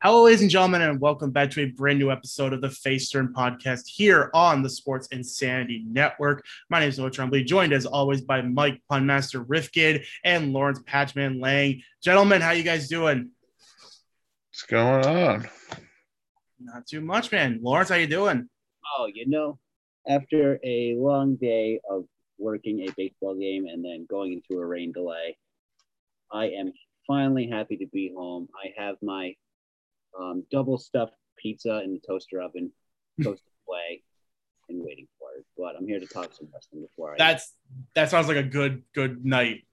Hello, ladies and gentlemen, and welcome back to a brand new episode of the Face Turn podcast here on the Sports Insanity Network. My name is Noah Tremblay, joined as always by Mike Punmaster Rifkin and Lawrence Patchman Lang. Gentlemen, how you guys doing? What's going on? Not too much, man. Lawrence, how you doing? Oh, you know, after a long day of working a baseball game and then going into a rain delay, I am finally happy to be home. I have my um, double stuffed pizza in the toaster oven, toasted away, and waiting for it. But I'm here to talk some wrestling before I. That's that sounds like a good good night.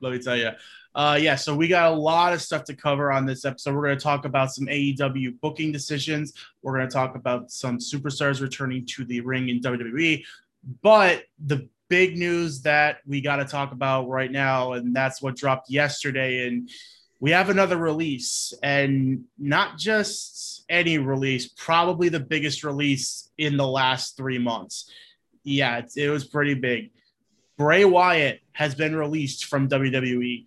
Let me tell you. Uh, yeah, so we got a lot of stuff to cover on this episode. We're going to talk about some AEW booking decisions. We're going to talk about some superstars returning to the ring in WWE. But the big news that we got to talk about right now, and that's what dropped yesterday, and we have another release, and not just any release, probably the biggest release in the last three months. Yeah, it, it was pretty big. Bray Wyatt has been released from WWE.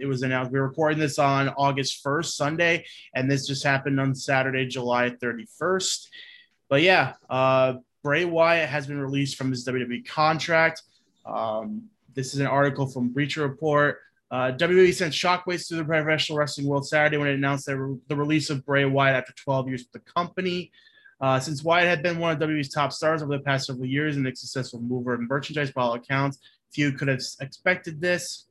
It was announced. We are recording this on August 1st, Sunday, and this just happened on Saturday, July 31st. But yeah, uh, Bray Wyatt has been released from his WWE contract. Um, this is an article from Bleacher Report. Uh, WWE sent shockwaves through the professional wrestling world Saturday when it announced re- the release of Bray Wyatt after 12 years with the company. Uh, since Wyatt had been one of WWE's top stars over the past several years and a successful mover of merchandise by all accounts, few could have expected this.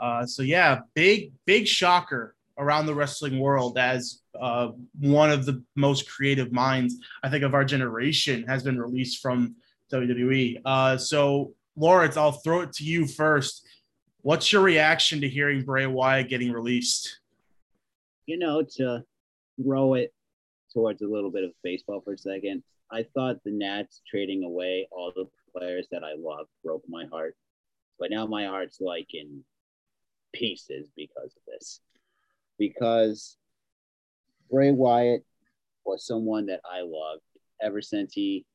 Uh, so yeah, big big shocker around the wrestling world as uh, one of the most creative minds I think of our generation has been released from WWE. Uh, so Lawrence, I'll throw it to you first. What's your reaction to hearing Bray Wyatt getting released? You know, to throw it towards a little bit of baseball for a second, I thought the Nats trading away all the players that I love broke my heart. But now my heart's like in pieces because of this. Because Bray Wyatt was someone that I loved ever since he,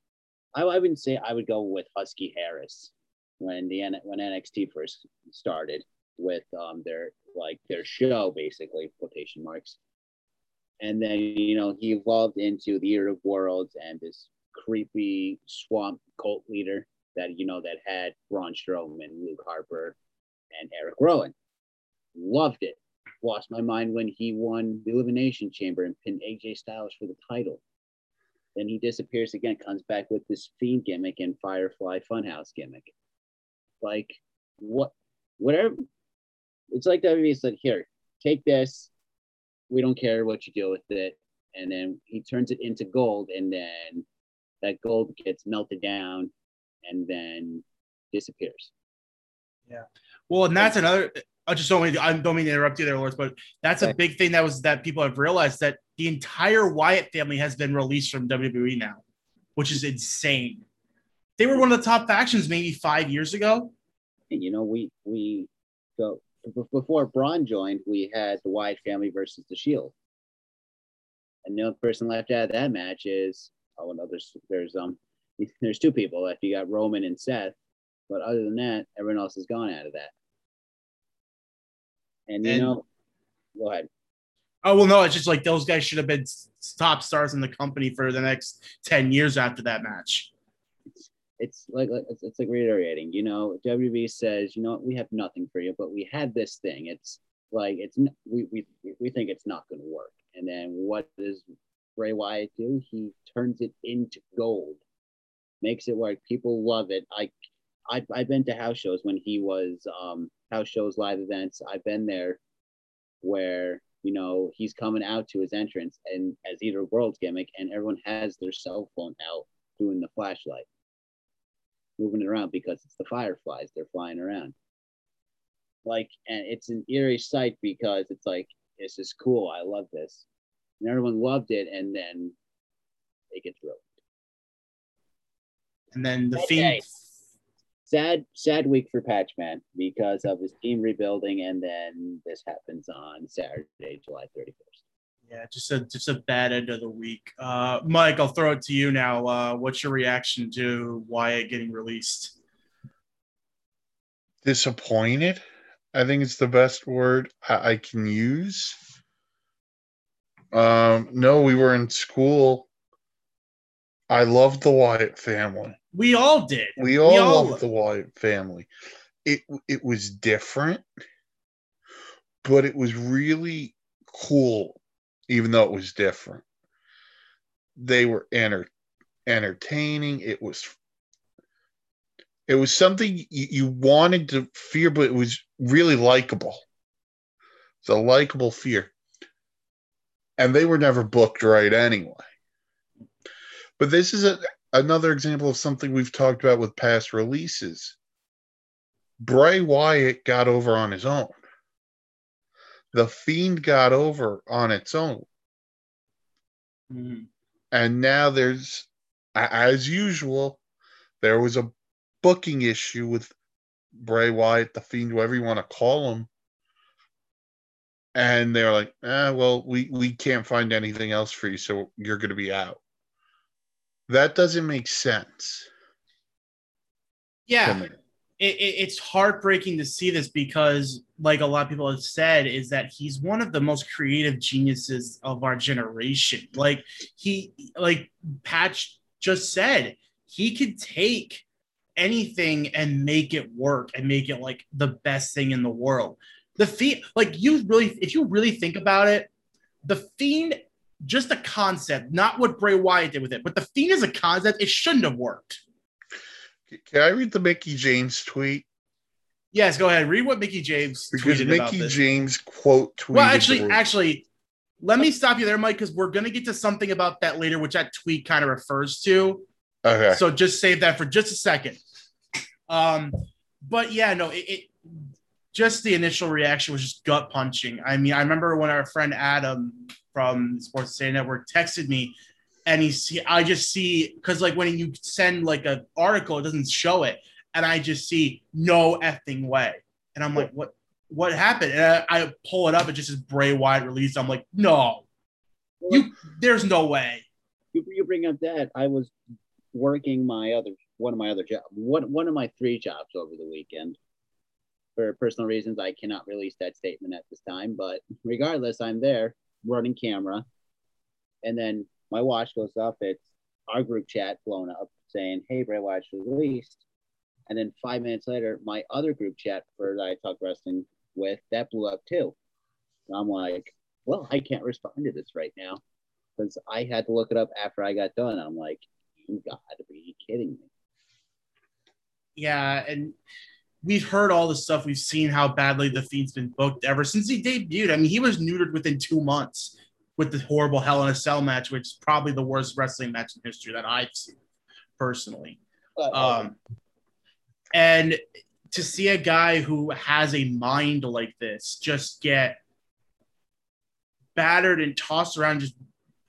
I, I wouldn't say I would go with Husky Harris when the when NXT first started with um, their like their show basically quotation marks and then you know he evolved into the Eater of Worlds and this creepy swamp cult leader that you know that had Braun Strowman, Luke Harper, and Eric Rowan. Loved it. Lost my mind when he won the Elimination Chamber and pinned AJ Styles for the title. Then he disappears again, comes back with this fiend gimmick and Firefly Funhouse gimmick. Like what whatever it's like WWE said, here, take this. We don't care what you do with it. And then he turns it into gold, and then that gold gets melted down and then disappears. Yeah. Well, and that's another. I just don't mean I don't mean to interrupt you there, Lawrence, but that's a big thing that was that people have realized that the entire Wyatt family has been released from WWE now, which is insane. They were one of the top factions maybe five years ago. And you know, we we go before Braun joined, we had the Wyatt family versus the Shield. And the only person left out of that match is oh no, there's there's um there's two people left. You got Roman and Seth, but other than that, everyone else is gone out of that. And you and, know, go ahead. Oh well, no, it's just like those guys should have been top stars in the company for the next ten years after that match. It's, like it's, it's like reiterating. You know, WB says, you know, we have nothing for you, but we had this thing. It's like it's we we we think it's not going to work. And then what does Bray Wyatt do? He turns it into gold, makes it work. People love it. I I I've been to house shows when he was um house shows, live events. I've been there where you know he's coming out to his entrance and as Eater of Worlds gimmick, and everyone has their cell phone out doing the flashlight moving it around because it's the fireflies they're flying around. Like and it's an eerie sight because it's like this is cool i love this. And everyone loved it and then they get through and then the fiend sad sad week for patchman because of his team rebuilding and then this happens on saturday july 31st yeah, just a just a bad end of the week. Uh, Mike, I'll throw it to you now. Uh, what's your reaction to Wyatt getting released? Disappointed. I think it's the best word I, I can use. Um, no, we were in school. I loved the Wyatt family. We all did. We all, all loved the Wyatt family. It it was different, but it was really cool, even though it was different. They were enter, entertaining. It was it was something you, wanted to fear, but it was really likable. It's a likable fear. And they were never booked right anyway. But this is a, another example of something we've talked about with past releases. Bray Wyatt got over on his own. The Fiend got over on its own. Mhm. And now there's, as usual, there was a booking issue with Bray Wyatt, the Fiend, whatever you want to call him. And they're like, eh, well, we, we can't find anything else for you, so you're going to be out. That doesn't make sense Yeah. It, it, it's heartbreaking to see this because, like a lot of people have said, is that he's one of the most creative geniuses of our generation. Like he, like Patch just said, he could take anything and make it work and make it like the best thing in the world. The fiend, like you really, if you really think about it, the fiend, just a concept, not what Bray Wyatt did with it, but the fiend is a concept. It shouldn't have worked. Can I read the Mickie James tweet? Yes, go ahead. Read what Mickie James Because tweeted about Mickie. James quote tweeted. well, actually, actually, let me stop you there, Mike, because we're gonna get to something about that later, which that tweet kind of refers to. okay. So just save that for just a second. Um, but yeah, no, it, it just the initial reaction was just gut punching. I mean, I remember when our friend Adam from Sports Day Network texted me, and he see I just see because like when you send like an article, it doesn't show it, and I just see no effing way, and I'm like, what? What happened? And I, I pull it up, it just says Bray Wyatt released. I'm like, no, you, there's no way. you, you bring up that I was working my other one of my other job one one of my three jobs over the weekend. For personal reasons, I cannot release that statement at this time. But regardless, I'm there running camera, and then my watch goes up. It's our group chat blown up saying, "Hey, Bray Wyatt's released." And then five minutes later, my other group chat for that I talk wrestling with that blew up too. And I'm like, well, I can't respond to this right now because I had to look it up after I got done. I'm like, you got to be kidding me. Yeah, and we've heard all the stuff. We've seen how badly the Fiend's been booked ever since he debuted. I mean, he was neutered within two months with the horrible Hell in a Cell match, which is probably the worst wrestling match in history that I've seen personally. Um, and to see a guy who has a mind like this just get battered and tossed around, just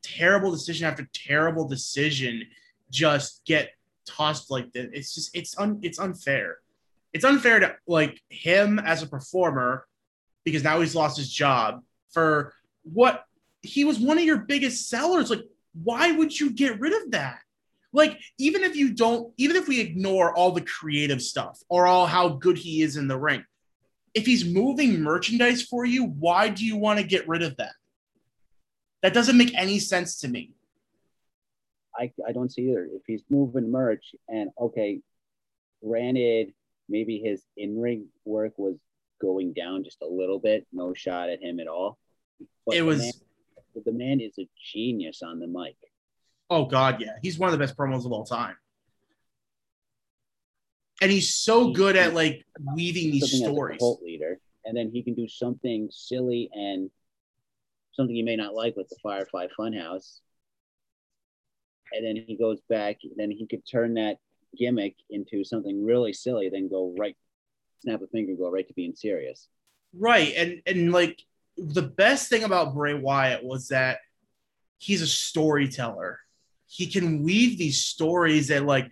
terrible decision after terrible decision, just get tossed like this. It's just it's un it's unfair. It's unfair to like him as a performer because now he's lost his job for what he was one of your biggest sellers. Like, why would you get rid of that? Like, even if you don't, even if we ignore all the creative stuff or all how good he is in the ring, if he's moving merchandise for you, why do you want to get rid of that? That doesn't make any sense to me. I, I don't see either. If he's moving merch and okay, granted, maybe his in ring work was going down just a little bit, no shot at him at all. But it was, man, the man is a genius on the mic. oh God, yeah. He's one of the best promos of all time. And he's so good at like weaving these Something as a stories. cult leader, and then he can do something silly and something you may not like with the Firefly Funhouse. And then he goes back, then he could turn that gimmick into something really silly, then go right, snap a finger, go right to being serious. Right. And and like the best thing about Bray Wyatt was that he's a storyteller. He can weave these stories that like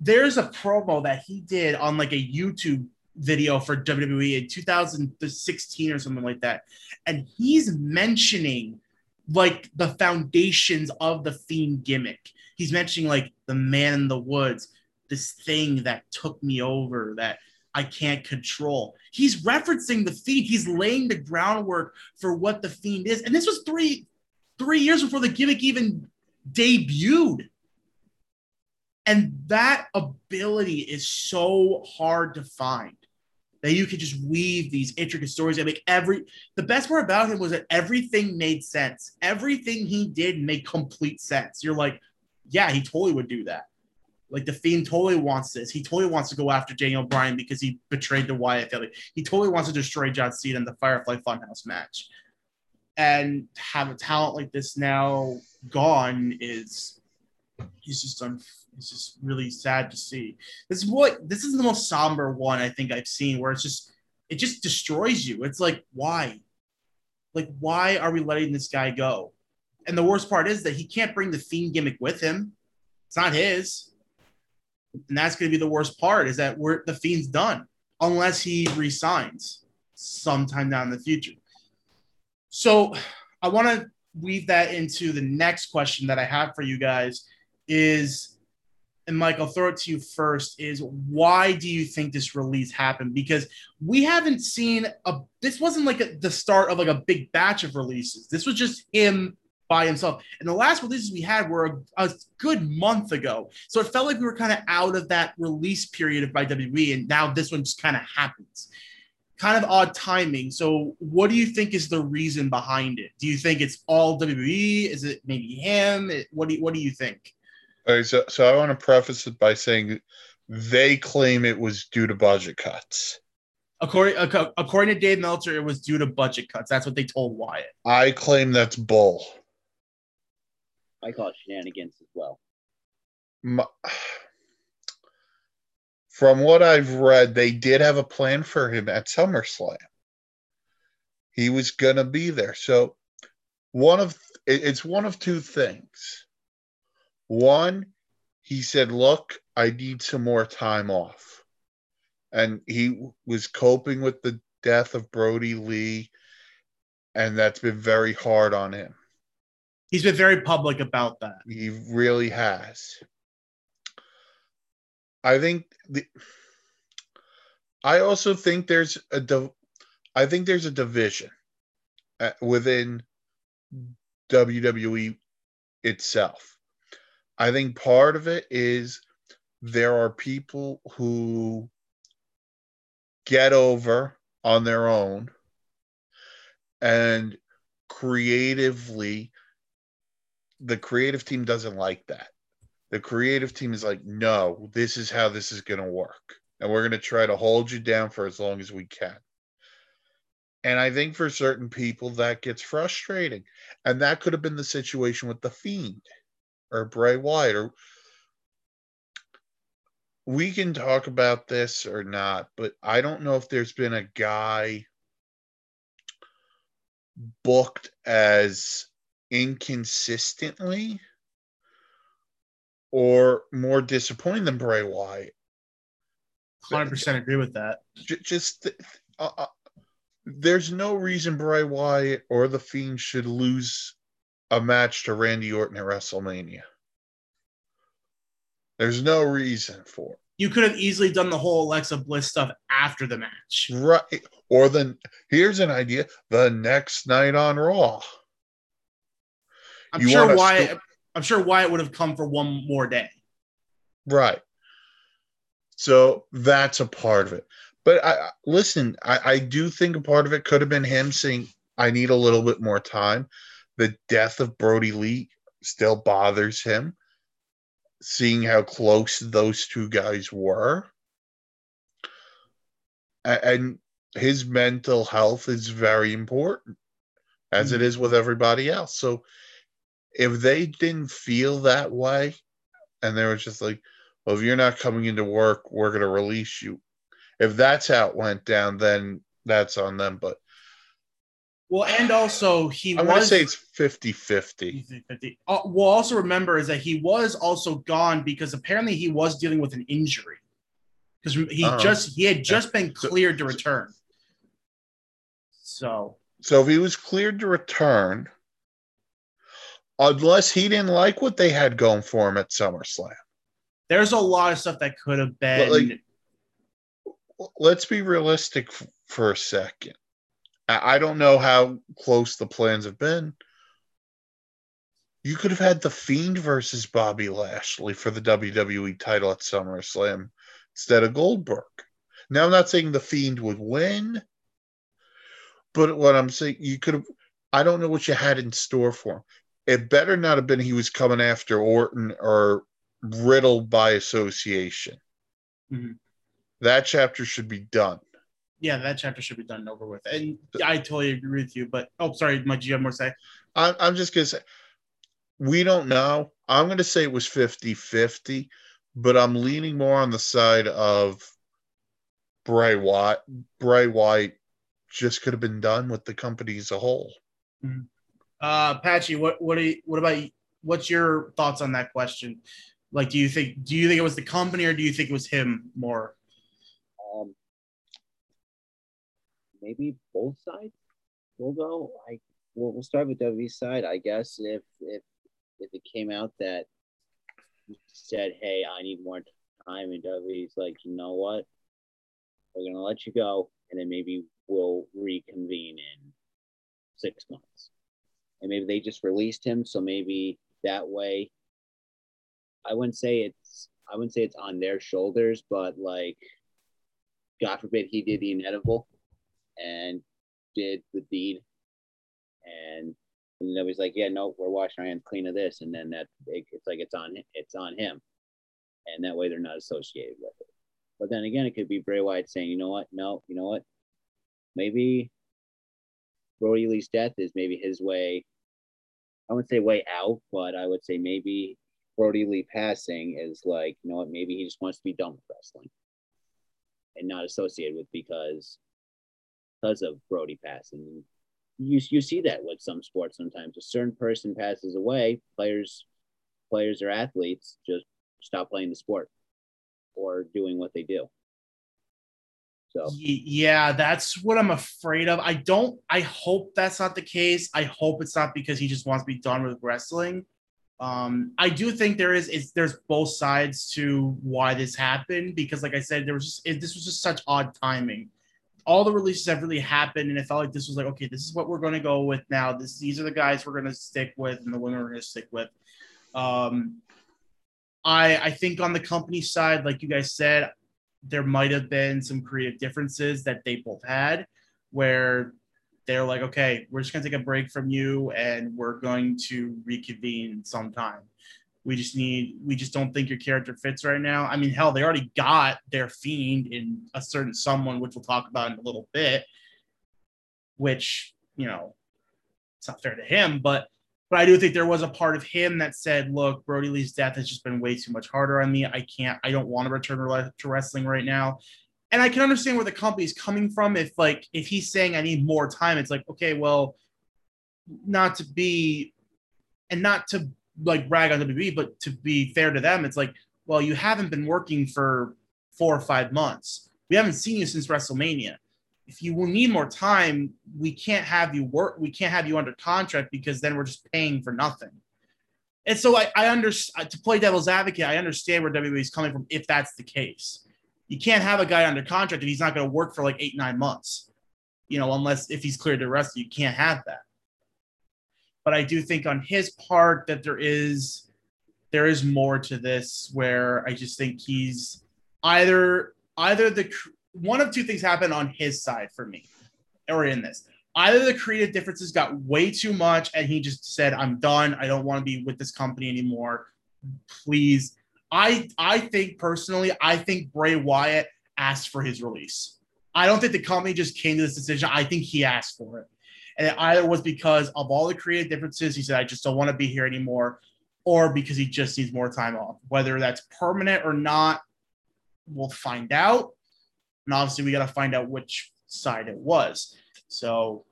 there's a promo that he did on like a YouTube video for WWE in 2016 or something like that. And he's mentioning like the foundations of the Fiend gimmick. He's mentioning like the man in the woods, this thing that took me over that I can't control. He's referencing the Fiend. He's laying the groundwork for what the Fiend is. And this was three, three years before the gimmick even debuted. And that ability is so hard to find that you could just weave these intricate stories and make every the best part about him was that everything made sense. Everything he did made complete sense. You're like, yeah, he totally would do that. Like the Fiend totally wants this. He totally wants to go after Daniel Bryan because he betrayed the Wyatt family. He totally wants to destroy John Cena in the Firefly Funhouse match. And have a talent like this now gone is is just un, it's just really sad to see. This is what this is the most somber one I think I've seen where it's just it just destroys you. It's like why? Like why are we letting this guy go? And the worst part is that he can't bring the fiend gimmick with him. It's not his. And that's going to be the worst part is that we're the fiend's done unless he resigns sometime down in the future. So I want to weave that into the next question that I have for you guys is and Mike, I'll throw it to you first. Is why do you think this release happened? Because we haven't seen a. This wasn't like a, the start of like a big batch of releases. This was just him by himself. And the last releases we had were a, a good month ago, so it felt like we were kind of out of that release period of by WWE, and now this one just kind of happens. Kind of odd timing. So, what do you think is the reason behind it? Do you think it's all WWE? Is it maybe him? What do you, What do you think? Right, so, so I want to preface it by saying they claim it was due to budget cuts. According according to Dave Meltzer, it was due to budget cuts. That's what they told Wyatt. I claim that's bull. I call it shenanigans as well. From what I've read, they did have a plan for him at SummerSlam. He was gonna be there. So one of it's one of two things one, he said, Look, I need some more time off. And he was coping with the death of Brodie Lee, and that's been very hard on him. He's been very public about that. He really has. I think the I also think there's a I think there's a division uh, within WWE itself. I think part of it is there are people who get over on their own and creatively the creative team doesn't like that. The creative team is like, no, this is how this is going to work. And we're going to try to hold you down for as long as we can. And I think for certain people that gets frustrating. And that could have been the situation with The Fiend or Bray Wyatt or we can talk about this or not, but I don't know if there's been a guy booked as inconsistently or more disappointing than Bray Wyatt. 100% agree with that. Just uh, uh, there's no reason Bray Wyatt or the Fiend should lose a match to Randy Orton at WrestleMania. There's no reason for it. You could have easily done the whole Alexa Bliss stuff after the match. Right. Or then here's an idea the next night on Raw. I'm you sure Wyatt st- I'm sure Wyatt would have come for one more day. Right. So that's a part of it. But I listen, I, I do think a part of it could have been him saying, I need a little bit more time the death of Brodie Lee still bothers him, seeing how close those two guys were. And his mental health is very important, as it hmm. is with everybody else. So if they didn't feel that way, and they were just like, well, if you're not coming into work, we're going to release you. If that's how it went down, then that's on them. But well, and also he I'm going to say it's 50 50. Uh, we'll also remember is that he was also gone because apparently he was dealing with an injury because he uh-huh. just he had just been cleared to return. So, so if he was cleared to return, unless he didn't like what they had going for him at SummerSlam, there's a lot of stuff that could have been. Like, let's be realistic for a second I don't know how close the plans have been, You could have had the Fiend versus Bobby Lashley for the WWE title at SummerSlam instead of Goldberg. Now, I'm not saying the Fiend would win, but what I'm saying, you could have. I don't know what you had in store for him. It better not have been he was coming after Orton or Riddle by association. Mhm. That chapter should be done. Yeah, that chapter should be done and over with. And I totally agree with you. But oh, sorry, Mike, do you have more to say? I'm, I'm just going to say, we don't know. I'm going to say it was 50 50, but I'm leaning more on the side of Bray Wyatt. Bray Wyatt just could have been done with the company as a whole. Uh, Patchy, what what you, what about you- what's your thoughts on that question? Like, do you think do you think it was the company or do you think it was him more? Um, maybe both sides will go. I we'll, we'll start with WWE's side, I guess. If if if it came out that he said, "Hey, I need more time," and WWE's like, "You know what? We're gonna let you go, and then maybe we'll reconvene in six months." And maybe they just released him, so maybe that way. I wouldn't say it's I wouldn't say it's on their shoulders, but like God forbid he did the inedible and did the deed. And, and then he's like, yeah, no, we're washing our hands clean of this. And then that it, it's like it's on it's on him. And that way they're not associated with it. But then again, it could be Bray Wyatt saying, you know what? No, you know what? Maybe Brodie Lee's death is maybe his way. I wouldn't say way out, but I would say maybe Brodie Lee passing is like, you know what? Maybe he just wants to be done with wrestling and not associated with because because of Brodie passing. You you see that with some sports sometimes. A certain person passes away, players players or athletes just stop playing the sport or doing what they do. So Yeah, that's what I'm afraid of. I don't. I hope that's not the case. I hope it's not because he just wants to be done with wrestling. Um, I do think there is. It's there's both sides to why this happened because, like I said, there was just it, this was just such odd timing. All the releases have really happened, and it felt like this was like okay, this is what we're going to go with now. This these are the guys we're going to stick with, and the women we're going to stick with. Um, I I think on the company side, like you guys said, there might have been some creative differences that they both had where they're like, okay, we're just going to take a break from you and we're going to reconvene sometime. We just need, we just don't think your character fits right now. I mean, hell, they already got their fiend in a certain someone, which we'll talk about in a little bit, which, you know, it's not fair to him, but but I do think there was a part of him that said, "Look, Brodie Lee's death has just been way too much harder on me. I can't. I don't want to return to wrestling right now." And I can understand where the company's coming from. If like if he's saying I need more time, it's like okay, well, not to be, and not to like brag on WWE, but to be fair to them, it's like, well, you haven't been working for four or five months. We haven't seen you since WrestleMania if you will need more time, we can't have you work. We can't have you under contract because then we're just paying for nothing. And so I, I understand uh, to play devil's advocate. I understand where WWE is coming from if that's the case. You can't have a guy under contract if he's not going to work for like eight nine months. You know, unless if he's cleared to rest, you can't have that. But I do think on his part that there is there is more to this where I just think he's either either the one of two things happened on his side for me or in this. Either the creative differences got way too much and he just said, I'm done. I don't want to be with this company anymore. Please. I I think personally, I think Bray Wyatt asked for his release. I don't think the company just came to this decision. I think he asked for it. And it either was because of all the creative differences, he said, I just don't want to be here anymore, or because he just needs more time off. Whether that's permanent or not, we'll find out. And obviously, we got to find out which side it was. So,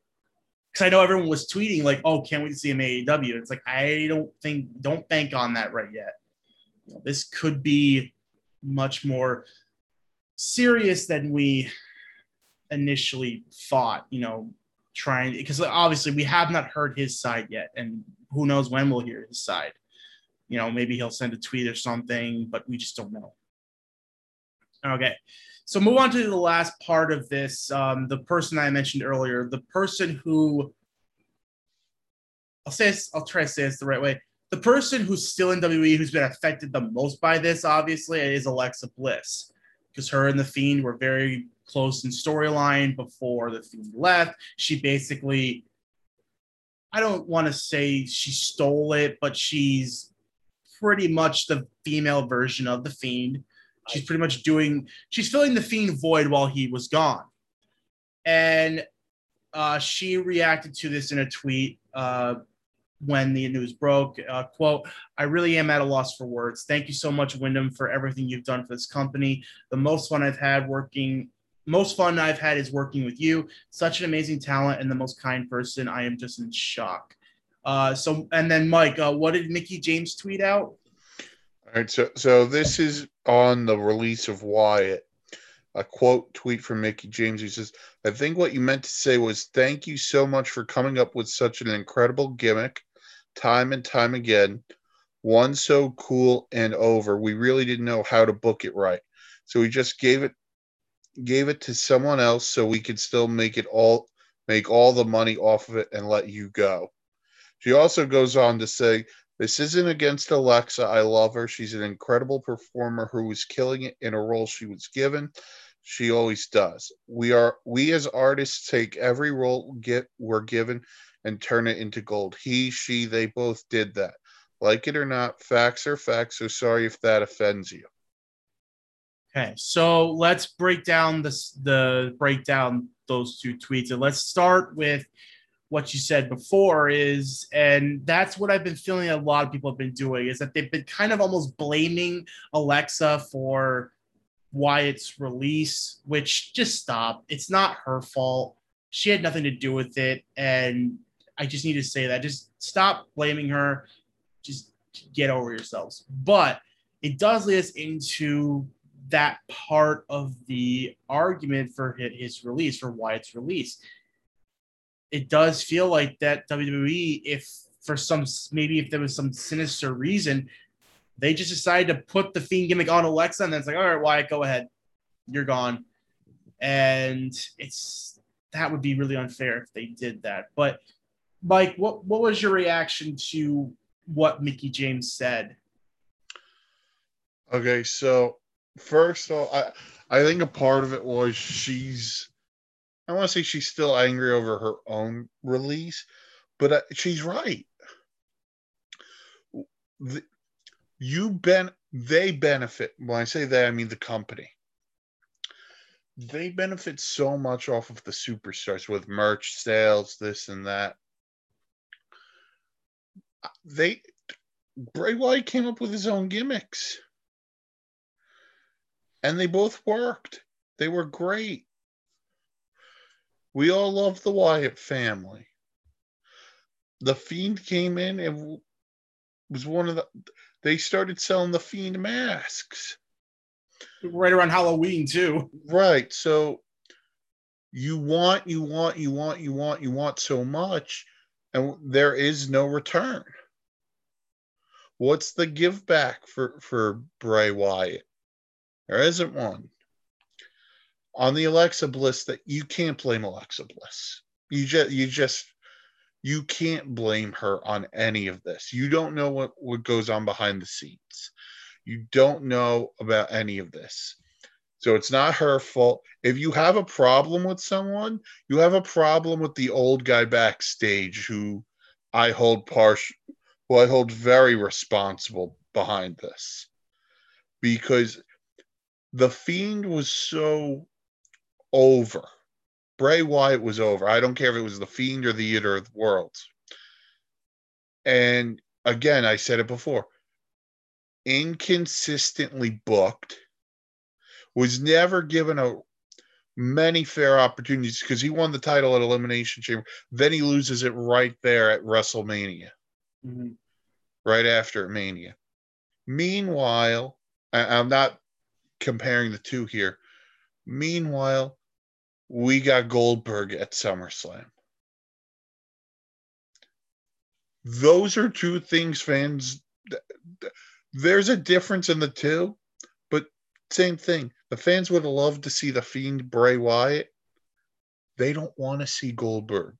because I know everyone was tweeting like, "Oh, can't wait to see him AEW." It's like I don't think, don't bank on that right yet. You know, this could be much more serious than we initially thought. You know, trying because obviously we have not heard his side yet, and who knows when we'll hear his side. You know, maybe he'll send a tweet or something, but we just don't know. Okay. So move on to the last part of this. Um, the person I mentioned earlier, the person who I'll say this, I'll try to say this the right way. the person who's still in WWE who's been affected the most by this, obviously, is Alexa Bliss, because her and the Fiend were very close in storyline before the Fiend left. She basically, I don't want to say she stole it, but she's pretty much the female version of the Fiend. She's pretty much doing, she's filling the Fiend void while he was gone. And uh, she reacted to this in a tweet. Uh, when the news broke. Uh, quote, I really am at a loss for words. Thank you so much, Wyndham, for everything you've done for this company. The most fun I've had working, most fun I've had is working with you. Such an amazing talent and the most kind person. I am just in shock. Uh, so, and then Mike, uh, what did Mickie James tweet out? All right, so so this is on the release of Wyatt. A quote tweet from Mickie James. He says, I think what you meant to say was thank you so much for coming up with such an incredible gimmick time and time again. One so cool and over. We really didn't know how to book it right. So we just gave it gave it to someone else so we could still make it all make all the money off of it and let you go. She also goes on to say, This isn't against Alexa. I love her. She's an incredible performer who was killing it in a role she was given. She always does. We are we as artists take every role get we're given and turn it into gold. He, she, they both did that. Like it or not, facts are facts. So sorry if that offends you. Okay, so let's break down this the break down those two tweets and let's start with what you said before is and that's what I've been feeling a lot of people have been doing is that they've been kind of almost blaming Alexa for Wyatt's release, which just stop. It's not her fault. She had nothing to do with it and I just need to say that. Just stop blaming her. Just get over yourselves. But it does lead us into that part of the argument for his release, for Wyatt's release. It does feel like that WWE, if for some maybe if there was some sinister reason, they just decided to put the fiend gimmick on Alexa, and then it's like, all right, Wyatt, go ahead, you're gone. And it's that would be really unfair if they did that. But Mike, what what was your reaction to what Mickie James said? Okay, so first of all, I I think a part of it was she's I want to say she's still angry over her own release, but uh, she's right. The, you ben they benefit when I say that I mean the company. They benefit so much off of the superstars with merch sales, this and that they Bray Wyatt came up with his own gimmicks. And they both worked. They were great. We all love the Wyatt family. The Fiend came in and was one of the they started selling the Fiend masks. Right around Halloween too. Right. So you want, you want, you want, you want, you want so much and there is no return. What's the give back for for Bray Wyatt? There isn't one. On the Alexa Bliss, that you can't blame Alexa Bliss. You just you just you can't blame her on any of this. You don't know what, what goes on behind the scenes. You don't know about any of this. So it's not her fault. If you have a problem with someone, you have a problem with the old guy backstage who I hold partial, who I hold very responsible behind this, because the Fiend was so over. Bray Wyatt was over. I don't care if it was the Fiend or the Eater of Worlds. And again, I said it before inconsistently booked was never given a many fair opportunities because he won the title at Elimination Chamber. Then he loses it right there at WrestleMania, mm-hmm. right after Mania. Meanwhile, I, I'm not comparing the two here. Meanwhile, we got Goldberg at SummerSlam. Those are two things fans. There's a difference in the two, but same thing. The fans would have loved to see the Fiend Bray Wyatt. They don't want to see Goldberg.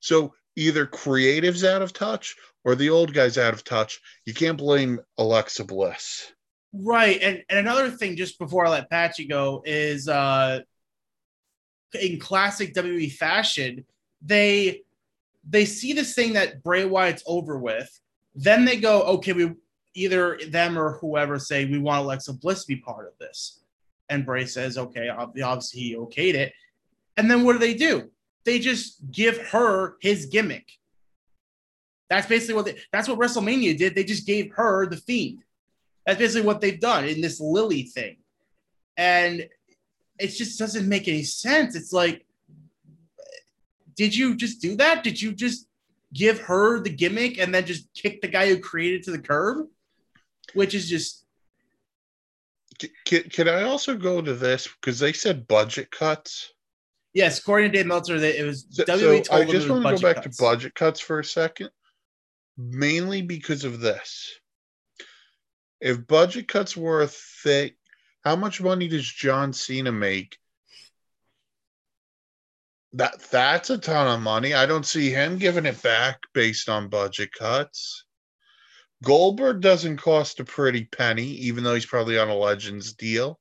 So either creatives out of touch or the old guys out of touch. You can't blame Alexa Bliss. Right. And, and another thing, just before I let Patchy go, is uh, in classic WWE fashion, they they see this thing that Bray Wyatt's over with. Then they go, okay, we either them or whoever say we want Alexa Bliss to be part of this. And Bray says, okay, obviously he okayed it. And then what do they do? They just give her his gimmick. That's basically what they, that's what WrestleMania did. They just gave her the fiend. That's basically what they've done in this Lilly thing. And it just doesn't make any sense. It's like, did you just do that? Did you just give her the gimmick and then just kick the guy who created to the curb? Which is just. Can, can I also go to this because they said budget cuts? Yes, according to Dave Meltzer, that it was So, WWE I just want to go back cuts. to budget cuts for a second, mainly because of this. If budget cuts were a thing, how much money does John Cena make? That that's a ton of money. I don't see him giving it back based on budget cuts. Goldberg doesn't cost a pretty penny, even though he's probably on a Legends deal.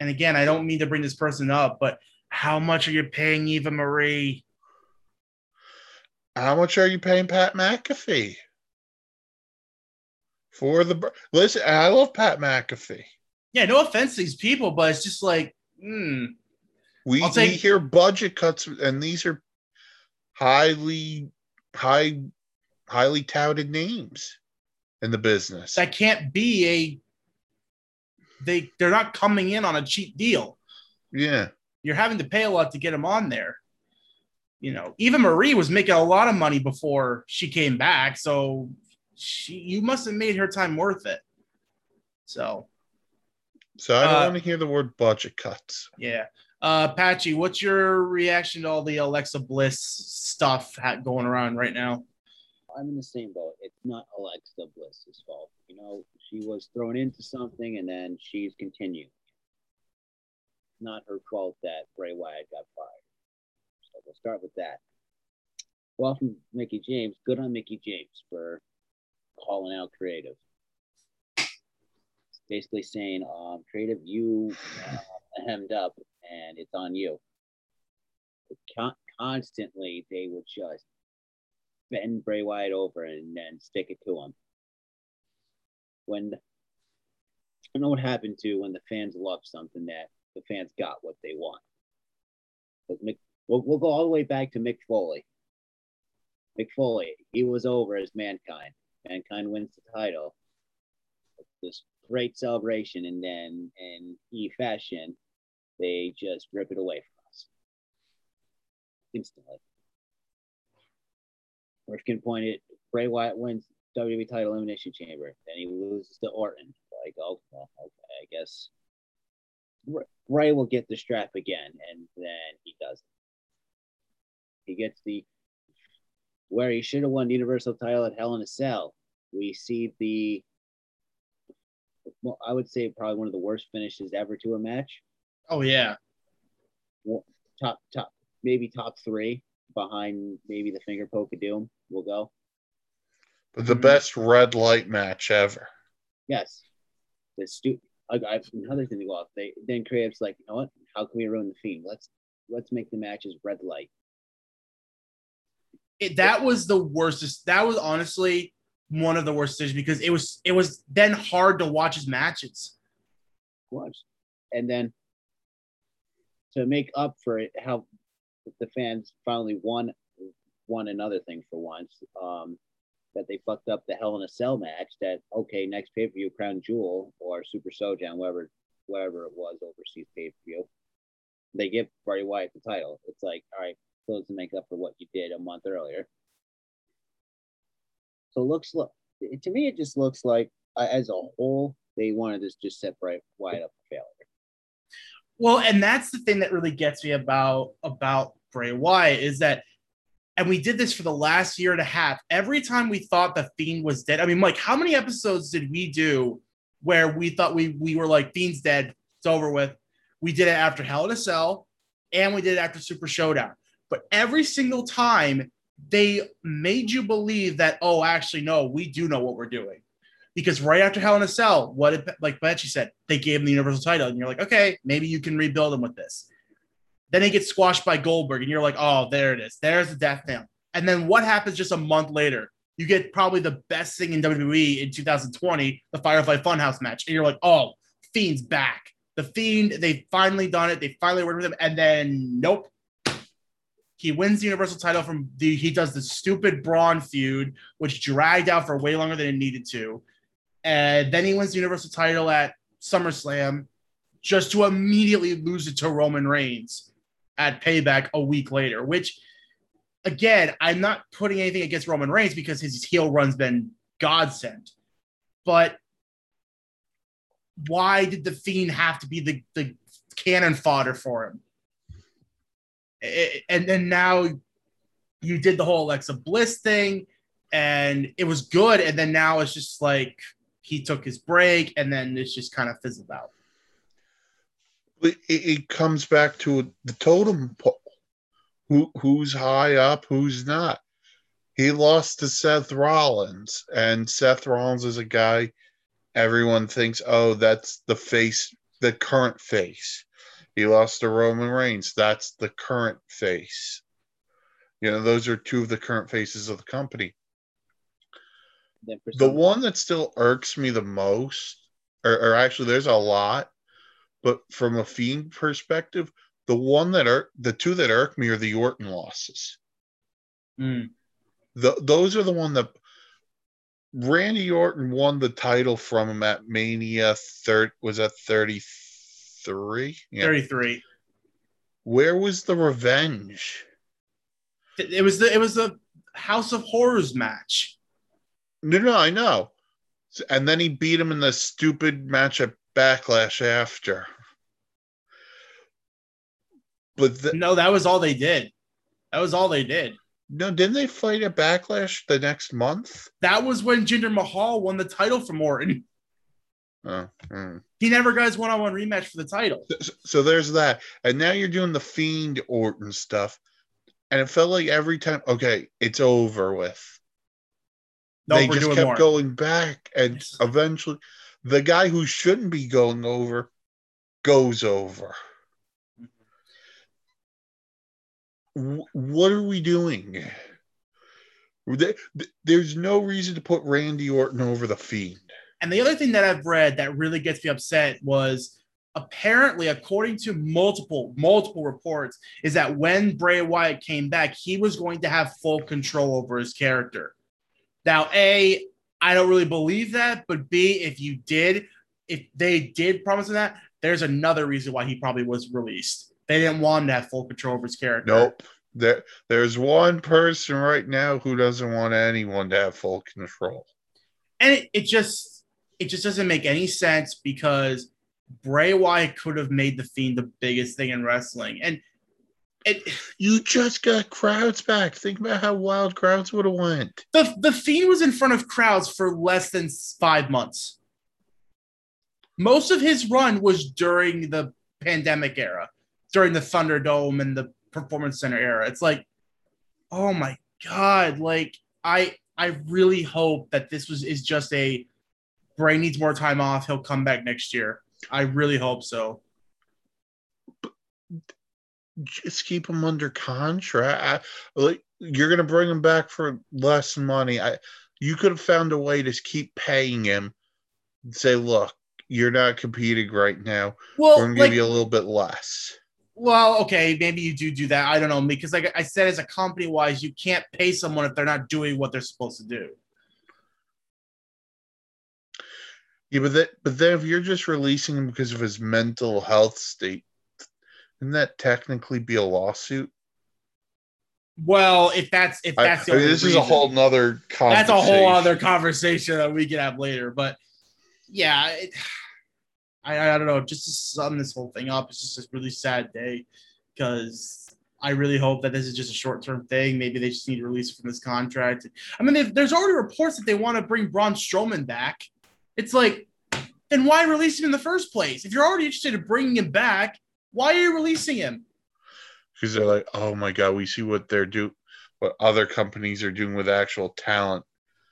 And again, I don't mean to bring this person up, but how much are you paying Eva Marie? How much are you paying Pat McAfee for the? Listen, I love Pat McAfee. Yeah, no offense to these people, but it's just like, hmm. We, take- we hear budget cuts, and these are highly, high, highly touted names in the business. that can't be a they they're not coming in on a cheap deal. yeah, You're having to pay a lot to get them on there. You know, Eva Marie was making a lot of money before she came back, so she you must have made her time worth it. So so I don't Uh, want to hear the word budget cuts. yeah. Uh Patchy, what's your reaction to all the Alexa Bliss stuff going around right now? I'm in the same boat. It's not Alexa Bliss's fault. You know, she was thrown into something and then she's continued. Not her fault that Bray Wyatt got fired. So we'll start with that. Well, from Mickie James, good on Mickie James for calling out creative. Basically saying, um, creative, you uh, hemmed up and it's on you. Con- constantly, they would just bend Bray Wyatt over and then stick it to him. When I don't know what happened to when the fans love something that the fans got what they want. But Mick, we'll, we'll go all the way back to Mick Foley. Mick Foley, he was over as Mankind. Mankind wins the title. This great celebration, and then in E fashion, they just rip it away from us instantly. Rifkin pointed, Bray Wyatt wins WWE title elimination chamber. Then he loses to Orton. Like, oh, well, okay, I guess Br- Bray will get the strap again, and then he doesn't. He gets the where he should have won the Universal title at Hell in a Cell. We see the, well, I would say probably one of the worst finishes ever to a match. Oh yeah. Top, top, maybe top three behind maybe the finger poke of doom. We'll go. But the Mhm. best red light match ever. Yes. The stu- I, I have another thing to go off. They then creatives like, you know what? How can we ruin the fiend? Let's let's make the matches red light. it, that was the worst. That was honestly one of the worst decisions because it was it was then hard to watch his matches. was. And then to make up for it, how the fans finally won won another thing for once. Um, that they fucked up the Hell in a Cell match. That okay, next pay per view, Crown Jewel or Super Showdown, wherever wherever it was overseas pay per view, they give Bray Wyatt the title. It's like, all right, close to make up for what you did a month earlier. So it looks look to me, it just looks like uh, as a whole, they wanted to just Bray Wyatt up failure. Well, and that's the thing that really gets me about about Bray Wyatt is that, and we did this for the last year and a half. Every time we thought the Fiend was dead, I mean, Mike, how many episodes did we do where we thought we we were like Fiend's dead, it's over with? We did it after Hell in a Cell, and we did it after Super Showdown. But every single time, they made you believe that, oh, actually, no, we do know what we're doing. Because right after Hell in a Cell, what did, like Betsy said, they gave him the Universal title. And you're like, okay, maybe you can rebuild him with this. Then he gets squashed by Goldberg, and you're like, oh, there it is. There's the death nail. And then what happens just a month later? You get probably the best thing in WWE in 2020, the Firefly Funhouse match. And you're like, oh, Fiend's back. The Fiend, they've finally done it. They finally worked with him. And then, nope. He wins the Universal title from the, he does the stupid Braun feud, which dragged out for way longer than it needed to. And then he wins the Universal title at SummerSlam just to immediately lose it to Roman Reigns at Payback a week later, which again, I'm not putting anything against Roman Reigns because his heel run's been godsend. But why did the Fiend have to be the, the cannon fodder for him? And then now you did the whole Alexa Bliss thing, and it was good. And then now it's just like he took his break, and then it's just kind of fizzled out. It, it comes back to the totem pole. Who who's high up, who's not? He lost to Seth Rollins, and Seth Rollins is a guy everyone thinks, oh, that's the face, the current face. He lost to Roman Reigns. That's the current face. You know, those are two of the current faces of the company. The one that still irks me the most, or, or actually, there's a lot, but from a fiend perspective, the one that are the two that irk me are the Orton losses. Mm. The, those are the one that Randy Orton won the title from him at Mania. Third was at thirty? Yeah. Thirty three. Where was the revenge? It was the it was the House of Horrors match. No, no, I know. And then he beat him in the stupid match at Backlash after. But the, no, that was all they did. That was all they did. No, didn't they fight at Backlash the next month? That was when Jinder Mahal won the title from Orton. Oh, mm. He never got his one-on-one rematch for the title. So, so, there's that, and now you're doing the Fiend Orton stuff, and it felt like every time, okay, it's over with. No, they just kept more. going back, and eventually, the guy who shouldn't be going over goes over. what are we doing? There's no reason to put Randy Orton over the Fiend. And the other thing that I've read that really gets me upset was apparently, according to multiple multiple reports, is that when Bray Wyatt came back, he was going to have full control over his character. Now, a I don't really believe that, but B, if you did, if they did promise him that, there's another reason why he probably was released they didn't want him to have full control over his character. Nope. There, there's one person right now who doesn't want anyone to have full control. And it, it just it just doesn't make any sense because Bray Wyatt could have made the Fiend the biggest thing in wrestling. And it, you just got crowds back. Think about how wild crowds would have went. The the Fiend was in front of crowds for less than five months. Most of his run was during the pandemic era during the Thunderdome and the Performance Center era. It's like, oh my god! Like I I really hope that this was is just a Bray needs more time off. He'll come back next year. I really hope so. Just keep him under contract. like you're gonna bring him back for less money. I you could have found a way to keep paying him. Say, look, you're not competing right now. Well, We're gonna like, give you a little bit less well, okay, maybe you do do that. I don't know because, like I said, as a company wise, you can't pay someone if they're not doing what they're supposed to do. Yeah, but that, but then if you're just releasing him because of his mental health state, wouldn't that technically be a lawsuit? Well, if that's if that's I, I mean, this reason, is a whole nother that's a whole other conversation that we can have later. But yeah. It, I, I don't know, just to sum this whole thing up, it's just a really sad day because I really hope that this is just a short term thing. Maybe they just need to release from this contract. I mean, there's already reports that they want to bring Braun Strowman back. It's like, then why release him in the first place? If you're already interested in bringing him back, why are you releasing him? Because they're like, oh my god, we see what they're do, what other companies are doing with actual talent.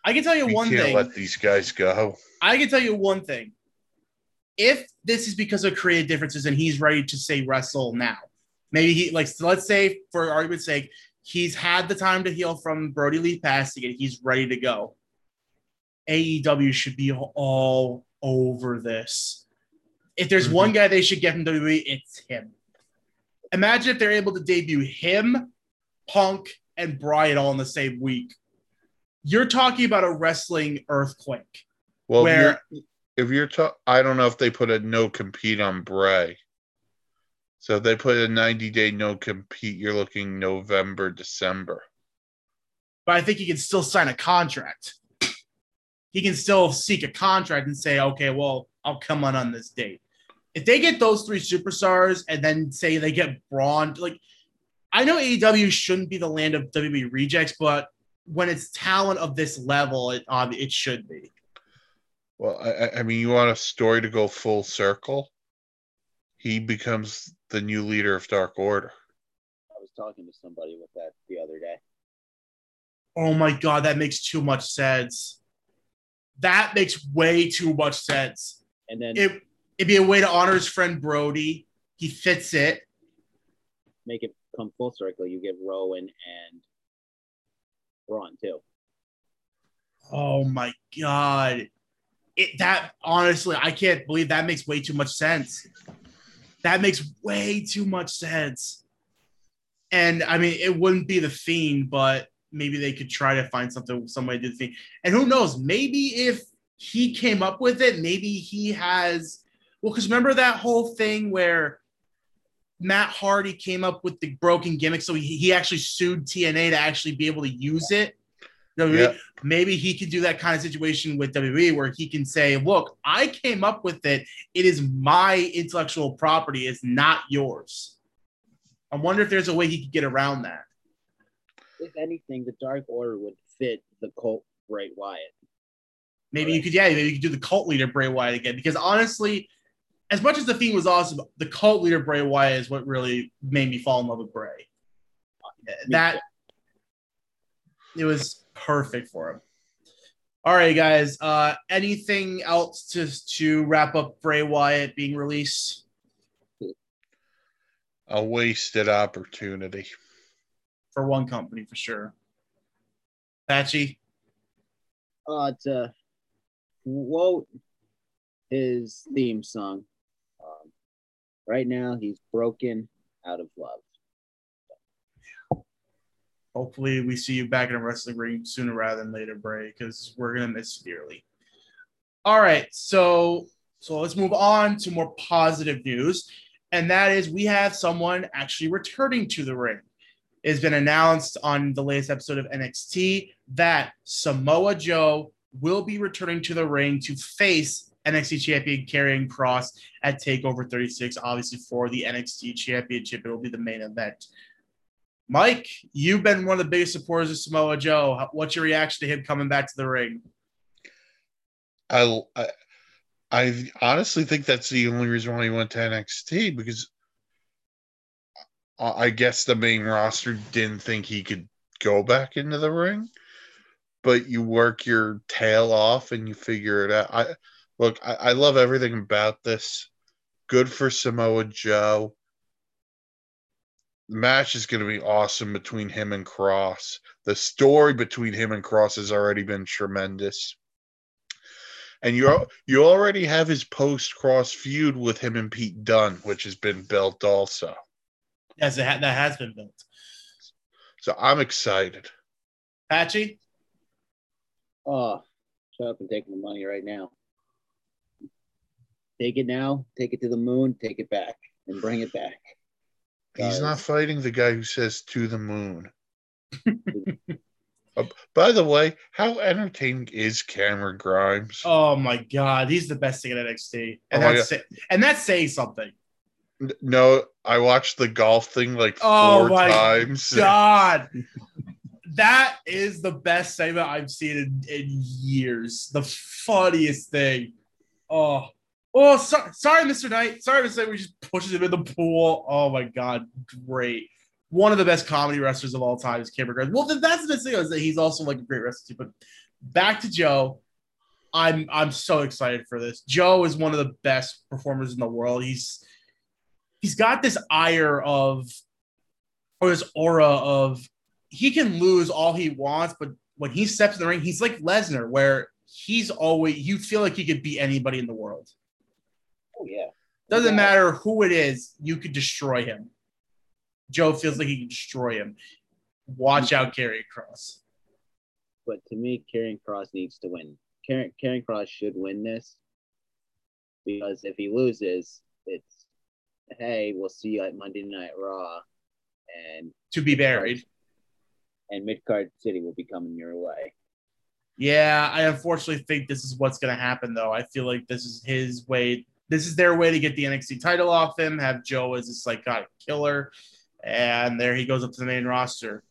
I can tell you We one can't thing. let these guys go. I can tell you one thing. If this is because of creative differences and he's ready to say wrestle now, maybe he like so let's say for argument's sake, he's had the time to heal from Brodie Lee passing and he's ready to go. AEW should be all over this. If there's Mhm. one guy they should get from WWE, it's him. Imagine if they're able to debut him, Punk, and Bryan all in the same week. You're talking about a wrestling earthquake. Well, Where- if you're, if you're ta- I don't know if they put a no compete on Bray. So if they put a 90 day no compete, you're looking November, December. but I think he can still sign a contract. He can still seek a contract and say, okay, well, I'll come on on this date. If they get those three superstars and then say they get Braun, like I know AEW shouldn't be the land of WWE rejects, but when it's talent of this level, it um, it should be. Well, I, I- I mean, you want a story to go full circle? He becomes the new leader of Dark Order. I was talking to somebody with that the other day. Oh my god, that makes too much sense. That makes way too much sense. And then It it'd be a way to honor his friend Brodie. He fits it. make it come full circle. You get Rowan and Braun too. Oh my god. It that honestly, I can't believe that makes way too much sense. That makes way too much sense. And I mean, it wouldn't be the fiend, but maybe they could try to find something, some way to do the thing. And who knows? Maybe if he came up with it, maybe he has. Well, because remember that whole thing where Matt Hardy came up with the broken gimmick, so he, he actually sued TNA to actually be able to use it. Yeah. Maybe he could do that kind of situation with WWE where he can say, "Look, I came up with it. It is my intellectual property. It's not yours." I wonder if there's a way he could get around that. If anything, the Dark Order would fit the cult Bray Wyatt. Maybe you could, yeah, maybe you could do the cult leader Bray Wyatt again. Because honestly, as much as the Fiend was awesome, the cult leader Bray Wyatt is what really made me fall in love with Bray. That it was perfect for him. All right, guys. Uh, anything else to to wrap up Bray Wyatt being released? A wasted opportunity. For one company for sure. Patchy, Uh, to quote his theme song, um, right now he's broken out of love. hopefully we see you back in a wrestling ring sooner rather than later, Bray, because we're gonna miss you dearly. All right, so so let's move on to more positive news, and that is we have someone actually returning to the ring. It has been announced on the latest episode of NXT that Samoa Joe will be returning to the ring to face NXT champion Karrion Kross at Takeover 36, obviously for the NXT championship. It'll be the main event. Mike, you've been one of the biggest supporters of Samoa Joe. What's your reaction to him coming back to the ring? I, I I honestly think that's the only reason why he went to NXT because I guess the main roster didn't think he could go back into the ring, but you work your tail off and you figure it out. I look, I, I love everything about this. Good for Samoa Joe. The match is going to be awesome between him and Kross. The story between him and Kross has already been tremendous and you you already have his post Kross feud with him and Pete Dunne, which has been built also. Yes, it ha- that has been built. So I'm excited. Patchy, Oh, shut up and take the money right now. Take it now, take it to the moon, take it back, and bring it back. He's not fighting the guy who says to the moon. Uh, by the way, how entertaining is Cameron Grimes? oh my God, he's the best thing at NXT, and Oh that's sa- and that's saying something. No, I watched the golf thing like Oh four my times. God, that is the best segment I've seen in, in years. The funniest thing. Oh, oh, so, sorry, Mr. Knight. Sorry, Mr. Knight. We just pushes him in the pool. Oh my God, great, one of the best comedy wrestlers of all time is Cameron Grimes. Well, that's the thing is that he's also like a great wrestler too. But back to Joe, I'm I'm so excited for this. Joe is one of the best performers in the world. He's he's got this ire of or this aura of he can lose all he wants, but when he steps in the ring, he's like Lesnar, where he's always you feel like he could beat anybody in the world. Oh yeah. Doesn't Yeah. matter who it is, you could destroy him. Joe feels like he can destroy him. Watch mm-hmm. out, Gary Kross. But to me, Karrion Kross needs to win. Karrion Kross should win this because if he loses, it's hey, we'll see you at Monday Night Raw, and To be buried. and Midcard City will be coming your way. Yeah, I unfortunately think this is what's going to happen, though. I feel like this is his way. This is their way to get the NXT title off him, have Joe as a psychotic killer, and there he goes up to the main roster.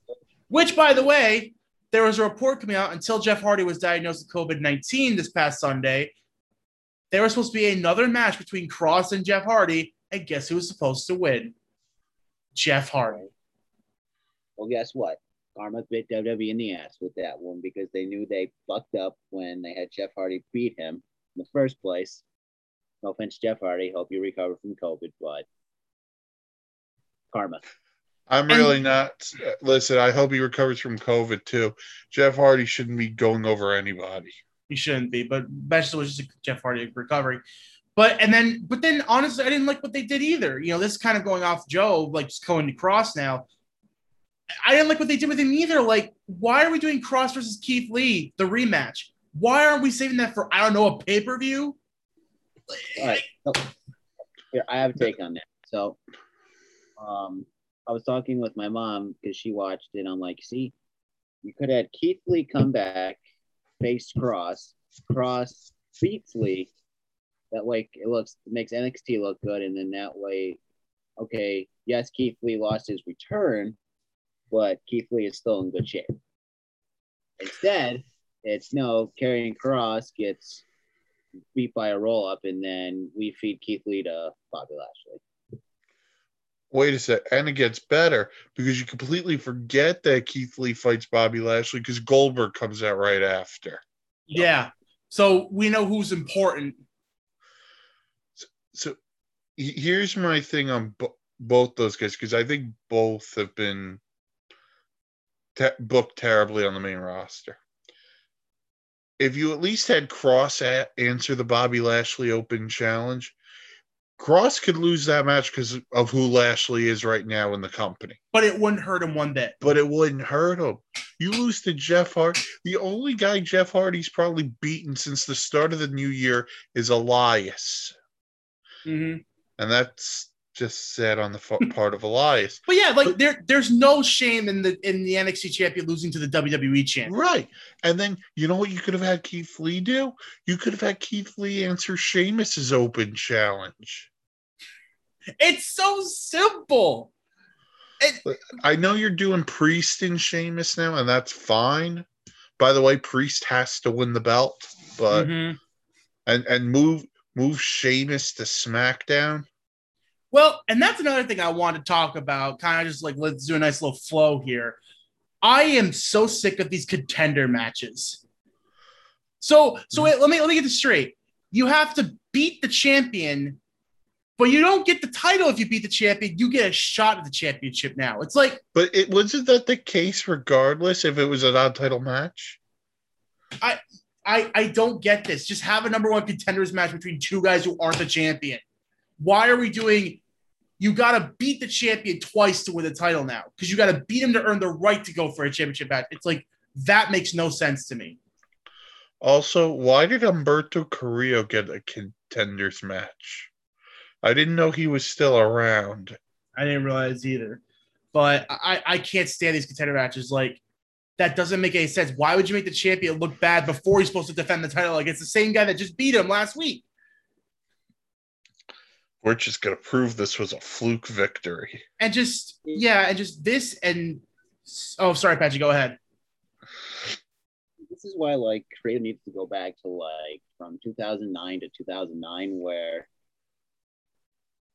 Which, by the way, there was a report coming out until Jeff Hardy was diagnosed with COVID 19 this past Sunday. There was supposed to be another match between Kross and Jeff Hardy, and guess who was supposed to win? Jeff Hardy. Well, guess what? Karma bit WWE in the ass with that one because they knew they fucked up when they had Jeff Hardy beat him in the first place. No offense, Jeff Hardy. Hope you recover from COVID, but karma. I'm And- really not. Listen, I hope he recovers from COVID too. Jeff Hardy shouldn't be going over anybody. He shouldn't be, but eventually it was just Jeff Hardy recovery. But and then, but then honestly, I didn't like what they did either. You know, this is kind of going off Joe, like just going to Kross now. I didn't like what they did with him either. Like, why are we doing Kross versus Keith Lee, the rematch? Why aren't we saving that for I don't know a pay per view? Right. Here, I have a take on that. So, um, I was talking with my mom because she watched it. I'm like, see, you could have Keith Lee come back, face Kross, Kross beats Lee. That like it looks it makes NXT look good, and then that way, okay, yes, Keith Lee lost his return, but Keith Lee is still in good shape. Instead, it's no Karrion Kross gets beat by a roll up, and then we feed Keith Lee to Bobby Lashley. Wait a sec, and it gets better because you completely forget that Keith Lee fights Bobby Lashley because Goldberg comes out right after. Yeah. So we know who's important. So here's my thing on bo- both those guys because I think both have been te- booked terribly on the main roster. If you at least had Kross answer the Bobby Lashley Open Challenge, Kross could lose that match because of who Lashley is right now in the company. But it wouldn't hurt him one bit. But it wouldn't hurt him. You lose to Jeff Hardy. The only guy Jeff Hardy's probably beaten since the start of the new year is Elias. Mhm. and that's just said on the part of Elias. But yeah, like there, there's no shame in the in the NXT champion losing to the WWE champion. Right. And then you know what you could have had Keith Lee do? You could have had Keith Lee answer Sheamus's open challenge. It's so simple. I know you're doing Priest and Sheamus now, and that's fine. By the way, Priest has to win the belt, but Mhm. and and move move Sheamus to SmackDown. Well, and that's another thing I want to talk about. Kind of just like let's do a nice little flow here. I am so sick of these contender matches. So, so wait, let me let me get this straight. You have to beat the champion, but you don't get the title if you beat the champion. You get a shot at the championship now. It's like But it wasn't that the case regardless if it was an odd title match. I I don't get this. Just have a number one contenders match between two guys who aren't the champion. Why are we doing? You got to beat the champion twice to win the title now because you got to beat him to earn the right to go for a championship match. It's like that makes no sense to me. Also, why did Humberto Carrillo get a contenders match? I didn't know he was still around. I didn't realize either, but I I can't stand these contender matches. Like that doesn't make any sense. Why would you make the champion look bad before he's supposed to defend the title? Like it's the same guy that just beat him last week. We're just gonna prove this was a fluke victory. And just yeah, and just this and oh, sorry, Patrick, go ahead. This is why like creative needs to go back to like from 2009 to 2009 where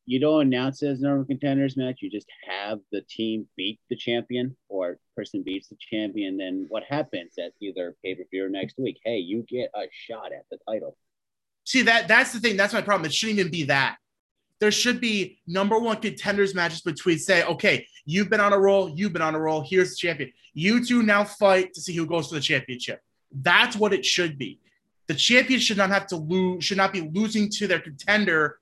you don't announce it as number one contenders match. You just have the team beat the champion or person beats the champion. Then what happens at either pay per view next week? Hey, you get a shot at the title. See that that's the thing. That's my problem. It shouldn't even be that. There should be number one contenders matches between say, okay, you've been on a roll, you've been on a roll. Here's the champion. You two now fight to see who goes for the championship. That's what it should be. The champion should not have to lose, should not be losing to their contender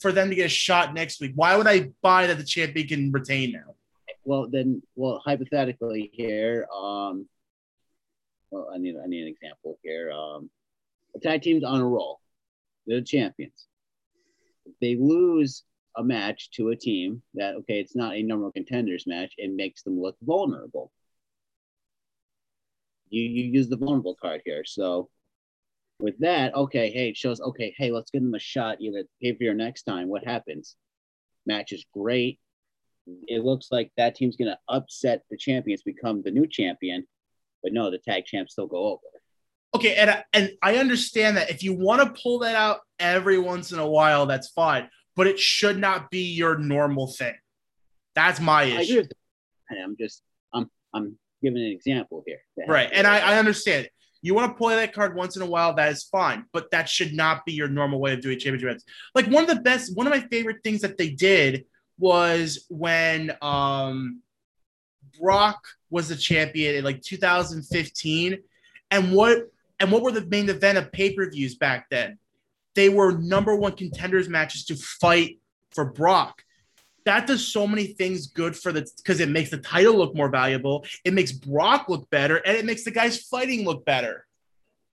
for them to get a shot next week. Why would I buy that the champion can retain now? Well, then, well, hypothetically here, um, well, I need I need an example here. Um, a tag team's on a roll. They're the champions. They lose a match to a team that okay, it's not a of contenders match, it makes them look vulnerable. You you use the vulnerable card here, so with that, okay, hey, it shows, okay, hey, let's give them a shot either pay for view next time. What happens? Match is great. It looks like that team's going to upset the champions, become the new champion, but no, the tag champs still go over. Okay, and I, and I understand that if you want to pull that out every once in a while, that's fine, but it should not be your normal thing. That's my issue. I'm just I'm I'm giving an example here. Right, and I, I understand. You want to play that card once in a while, that is fine, but that should not be your normal way of doing championship events. Like one of the best, one of my favorite things that they did was when um, Brock was the champion in like 2015, and what and what were the main event of pay per views back then? They were number one contenders matches to fight for Brock that does so many things good for the because it makes the title look more valuable. It makes Brock look better, and it makes the guys fighting look better.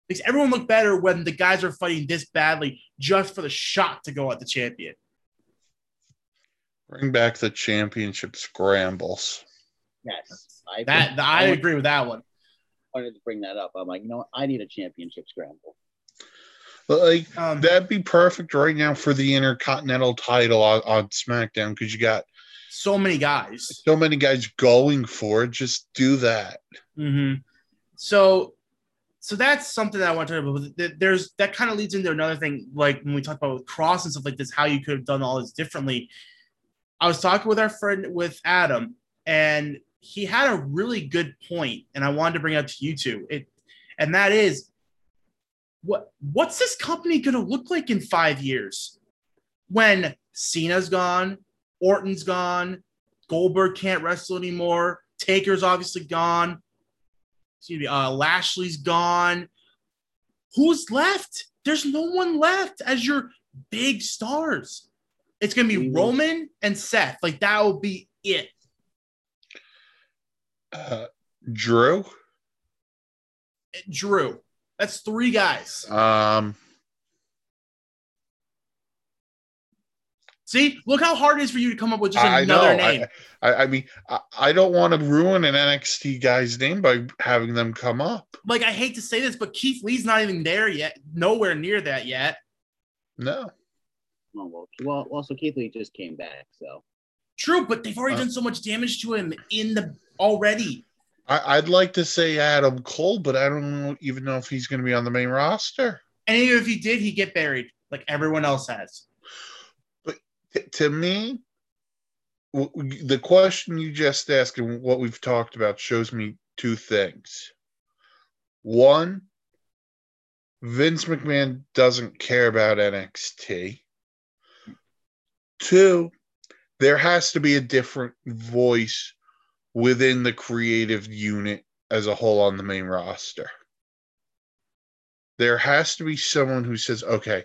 It makes everyone look better when the guys are fighting this badly just for the shot to go at the champion. Bring back the championship scrambles. Yes, I that I, I agree with that one. I wanted to bring that up. I'm like, you know what? I need a championship scramble. But Like um, that'd be perfect right now for the Intercontinental title on, on SmackDown because you got so many guys, so many guys going for it. Just do that. Mm-hmm. So, so that's something that I want to talk about. There's that kind of leads into another thing, like when we talk about Kross and stuff like this, how you could have done all this differently. I was talking with our friend with Adam, and he had a really good point, and I wanted to bring up to you two. It, and that is what what's this company going to look like in five years when Cena's gone, Orton's gone, Goldberg can't wrestle anymore, Taker's obviously gone, excuse me, uh, Lashley's gone. Who's left? There's no one left as your big stars. It's gonna be. Roman and Seth. Like that will be it. Uh, Drew. Drew. That's three guys. Um. See, look how hard it is for you to come up with just another I name. I, I, I mean, I, I, don't want to ruin an NXT guy's name by having them come up. Like, I hate to say this, but Keith Lee's not even there yet. Nowhere near that yet. No. Oh, well, well, also Keith Lee just came back, so. True, but they've already uh, done so much damage to him in the already. I, would like to say Adam Cole, but I don't know, even know if he's going to be on the main roster. And even if he did, he'd get buried like everyone else has. But t- to me, w- the question you just asked and what we've talked about shows me two things. One, Vince McMahon doesn't care about NXT. Two, there has to be a different voice within the creative unit as a whole on the main roster. There has to be someone who says, okay,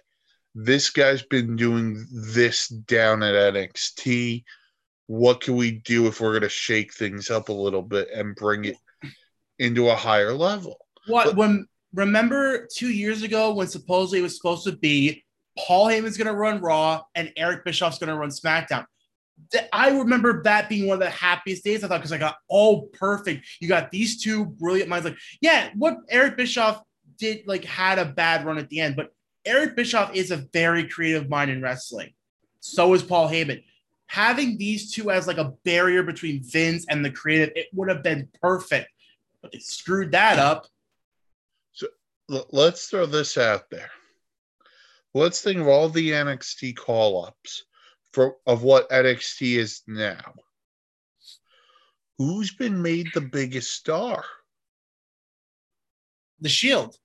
this guy's been doing this down at NXT. What can we do if we're going to shake things up a little bit and bring it into a higher level? What but, when remember two years ago when supposedly it was supposed to be Paul Heyman's going to run Raw and Eric Bischoff's going to run SmackDown. I remember that being one of the happiest days I thought because I got all perfect. You got these two brilliant minds. Like, yeah, what Eric Bischoff did like had a bad run at the end, but Eric Bischoff is a very creative mind in wrestling. So is Paul Heyman. Having these two as like a barrier between Vince and the creative, it would have been perfect, but they screwed that up. So let's throw this out there. Let's think of all the NXT call ups for of what NXT is now. Who's been made the biggest star? The Shield.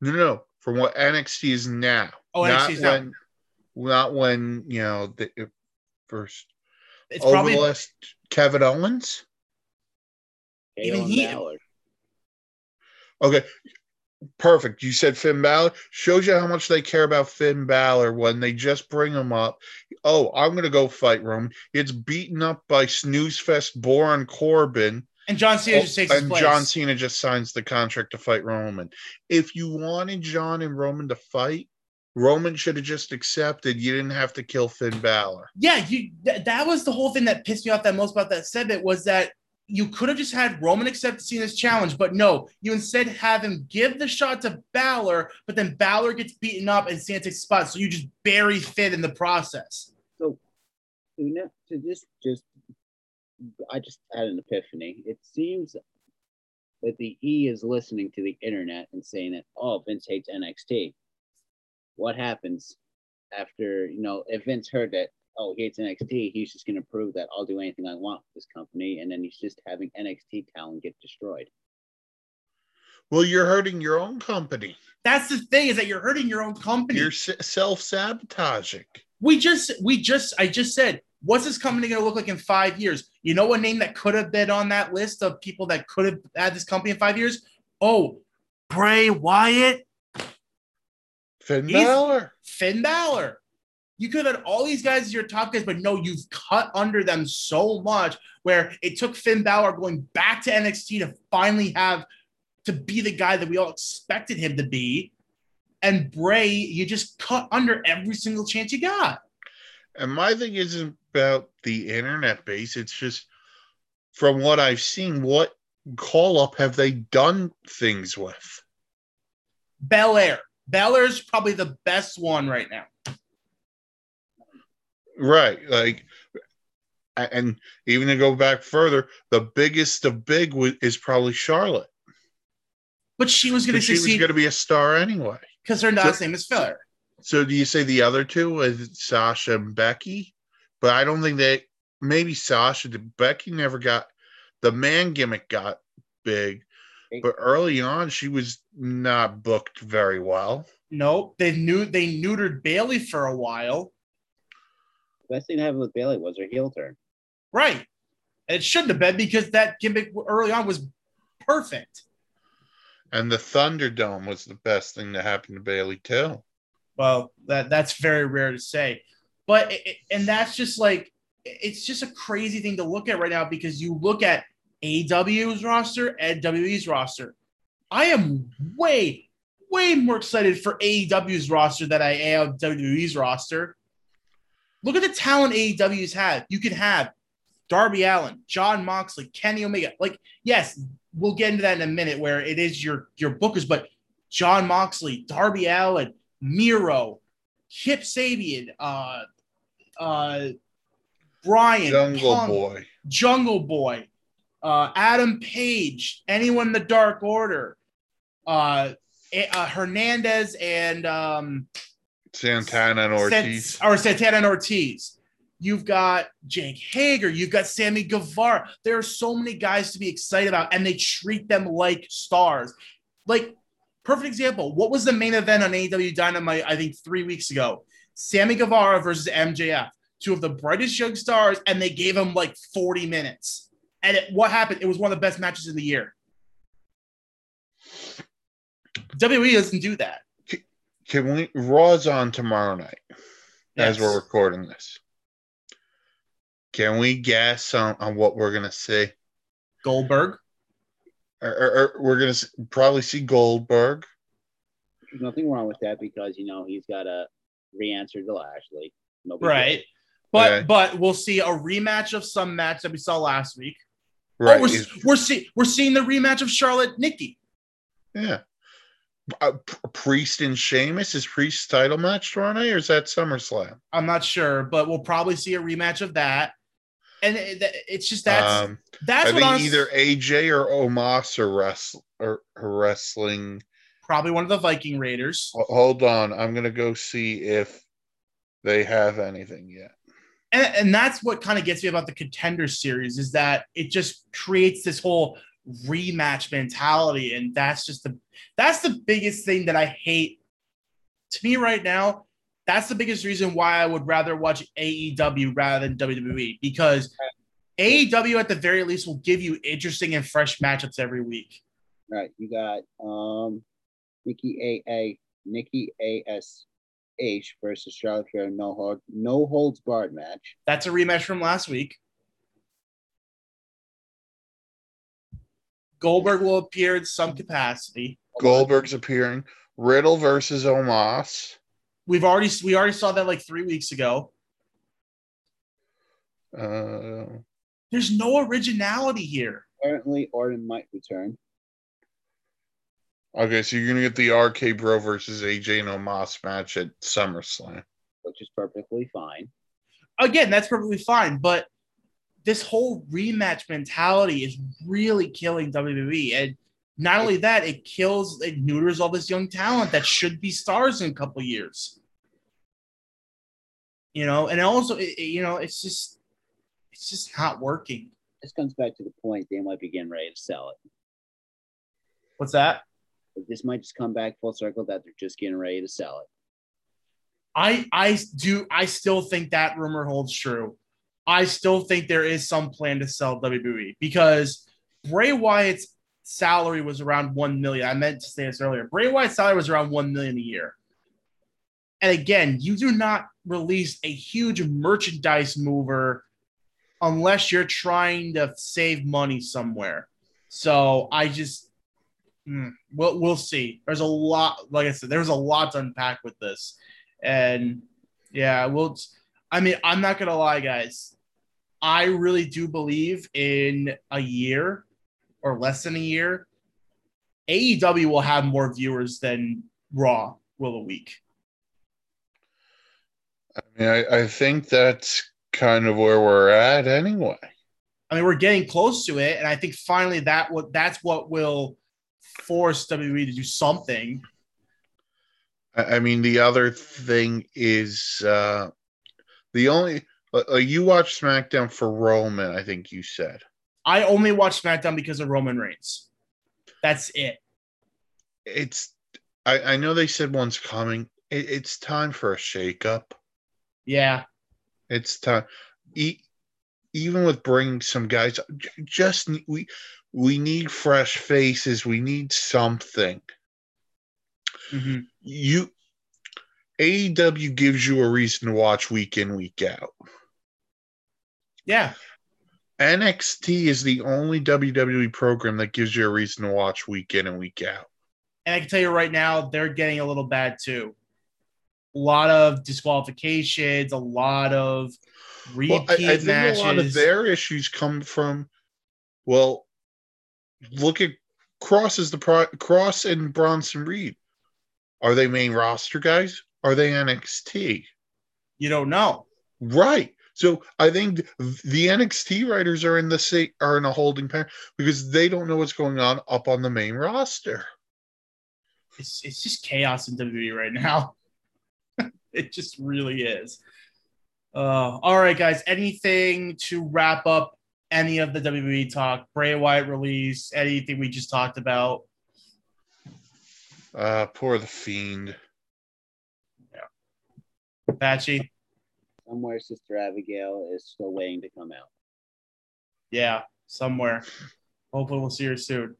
No, no, no. From what NXT is now. Oh, not NXT is now. when, not when you know the it first It's over probably the last Kevin Owens. Even KO he- Okay, perfect. You said Finn Balor shows you how much they care about Finn Balor when they just bring him up. Oh, I'm gonna go fight Roman. It's beaten up by snooze fest Baron Corbin. and John Cena oh, just takes Oh, and. John Cena just signs the contract to fight Roman. If you wanted John and Roman to fight, Roman should have just accepted. You didn't have to kill Finn Balor. yeah, you th- that was the whole thing that pissed me off that most about that segment was that you could have just had Roman accept Cena's challenge, but no, you instead have him give the shot to Balor, but then Balor gets beaten up and Cena takes spot, so you just bury Finn in the process. So, ne- to this, just I just had an epiphany. It seems that the E is listening to the internet and saying that oh, Vince hates NXT. What happens after you know if Vince heard that oh he hates NXT, he's just going to prove that I'll do anything I want with this company, and then he's just having NXT talent get destroyed. Well, you're hurting your own company. That's the thing is that you're hurting your own company. You're self sabotaging. we just we just I just said, what's this company going to look like in five years? You know, a name that could have been on that list of people that could have had this company in five years. Oh, Bray Wyatt, Finn He's- Balor. Finn Balor. You could have had all these guys as your top guys, but no, you've cut under them so much where it took Finn Balor going back to NXT to finally have to be the guy that we all expected him to be. And Bray, you just cut under every single chance you got. And my thing isn't about the internet base. It's just from what I've seen, what call up have they done things with? Belair. Bel Air is probably the best one right now. Right. Like, and even to go back further, the biggest of big is probably Charlotte. But she was going to But she was succeed going to be a star anyway. because her last name is Flair. So do you say the other two was Sasha and Becky? But I don't think they maybe Sasha did Becky never got the man gimmick got big, but early on she was not booked very well. Nope. They knew they neutered Bayley for a while. The best thing that happened with Bayley was her heel turn. Right. And it shouldn't have been because that gimmick early on was perfect. And the Thunderdome was the best thing that happened to Bayley too. Well, that that's very rare to say. But it, it- and that's just like it's just a crazy thing to look at right now because you look at AW's roster and WWE's roster. I am way, way more excited for AEW's roster than I am WWE's roster. Look at the talent AEW's had. You can have Darby Allin, Jon Moxley, Kenny Omega. Like, yes, we'll get into that in a minute where it is your your bookers, but Jon Moxley, Darby Allin, Miro, Kip Sabian, uh, uh, Bryan, Jungle Punk, Boy. Jungle Boy, uh, Adam Page, anyone in the Dark Order, uh, eh, uh, Hernandez and um, Santana and Ortiz. Or Santana and Ortiz. You've got Jake Hager. You've got Sammy Guevara. There are so many guys to be excited about, and they treat them like stars. Like, perfect example. What was the main event on AEW Dynamite, I think, three weeks ago? Sammy Guevara versus MJF, two of the brightest young stars, and they gave him like 40 minutes. And it, what happened? It was one of the best matches of the year. WWE doesn't do that. Can we Raw's on tomorrow night as we're recording this? Can we guess on, on what we're gonna see? Goldberg. Or, or- or we're gonna s- probably see Goldberg. There's nothing wrong with that because you know he's got a re-answer to Lashley. No big deal. Right. But Okay. but we'll see a rematch of some match that we saw last week. Oh, right. Oh, we're, we're seeing we're seeing the rematch of Charlotte Nikki. yeah. Uh, Priest and Sheamus is Priest's title match tomorrow night, or is that SummerSlam? I'm not sure, but we'll probably see a rematch of that. And it, it's just that's um, that's I what think either AJ or Omos are, wrestl- are, are wrestling. probably one of the Viking Raiders. Hold on, I'm gonna go see if they have anything yet. And, and that's what kind of gets me about the contender series is that it just creates this whole rematch mentality. And that's just the that's the biggest thing that I hate to me right now. That's the biggest reason why I would rather watch AEW rather than WWE because AEW at the very least will give you interesting and fresh matchups every week. Right. You got um Nikki A A Nikki A S H versus Charlotte Flair no hold no holds barred match. That's a rematch from last week. Goldberg will appear in some capacity. Goldberg's appearing. Riddle versus Omos. We've already we already saw that like three weeks ago. Uh, There's no originality here. Apparently, Orton might return. okay, so you're gonna get the RK Bro versus AJ and Omos match at SummerSlam. which is perfectly fine. Again, that's perfectly fine, but this whole rematch mentality is really killing WWE. And not only that, it kills, it neuters all this young talent that should be stars in a couple years. You know, and also, it, you know, it's just, it's just not working. This comes back to the point they might be getting ready to sell it. What's that? This might just come back full circle that they're just getting ready to sell it. I I do I still think that rumor holds true. I still think there is some plan to sell WWE because Bray Wyatt's salary was around one million. I meant to say this earlier. Bray Wyatt's salary was around one million a year. And again, you do not release a huge merchandise mover unless you're trying to save money somewhere. So I just hmm, we'll we'll see. There's a lot, like I said, there's a lot to unpack with this. And yeah, we'll. I mean, I'm not gonna lie, guys. I really do believe in a year or less than a year, AEW will have more viewers than Raw will a week. I mean, I, I think that's kind of where we're at anyway. I mean, we're getting close to it, and I think finally that what that's what will force WWE to do something. I I mean, the other thing is uh, the only uh, uh, you watch SmackDown for Roman. I think you said I only watch SmackDown because of Roman Reigns. That's it. it's. I, I know they said one's coming. It, it's time for a shakeup. Yeah, It's time. E- even with bringing some guys, just we we need fresh faces. We need something. Mhm. You AEW gives you a reason to watch week in week out. yeah. NXT is the only WWE program that gives you a reason to watch week in and week out. And I can tell you right now, they're getting a little bad too. A lot of disqualifications, a lot of repeat Well, I, I think matches. a lot of their issues come from, well, look at Kross as the pro- Kross and Bronson Reed. Are they main roster guys? Are they NXT? you don't know. Right. So I think the NXT writers are in the state are in a holding pattern because they don't know what's going on up on the main roster. It's it's just chaos in WWE right now. it just really is. Uh, all right, guys. Anything to wrap up any of the WWE talk? Bray Wyatt release? Anything we just talked about? Uh, poor the fiend. Patchy? Somewhere Sister Abigail is still waiting to come out. Yeah, somewhere. Hopefully, we'll see her soon.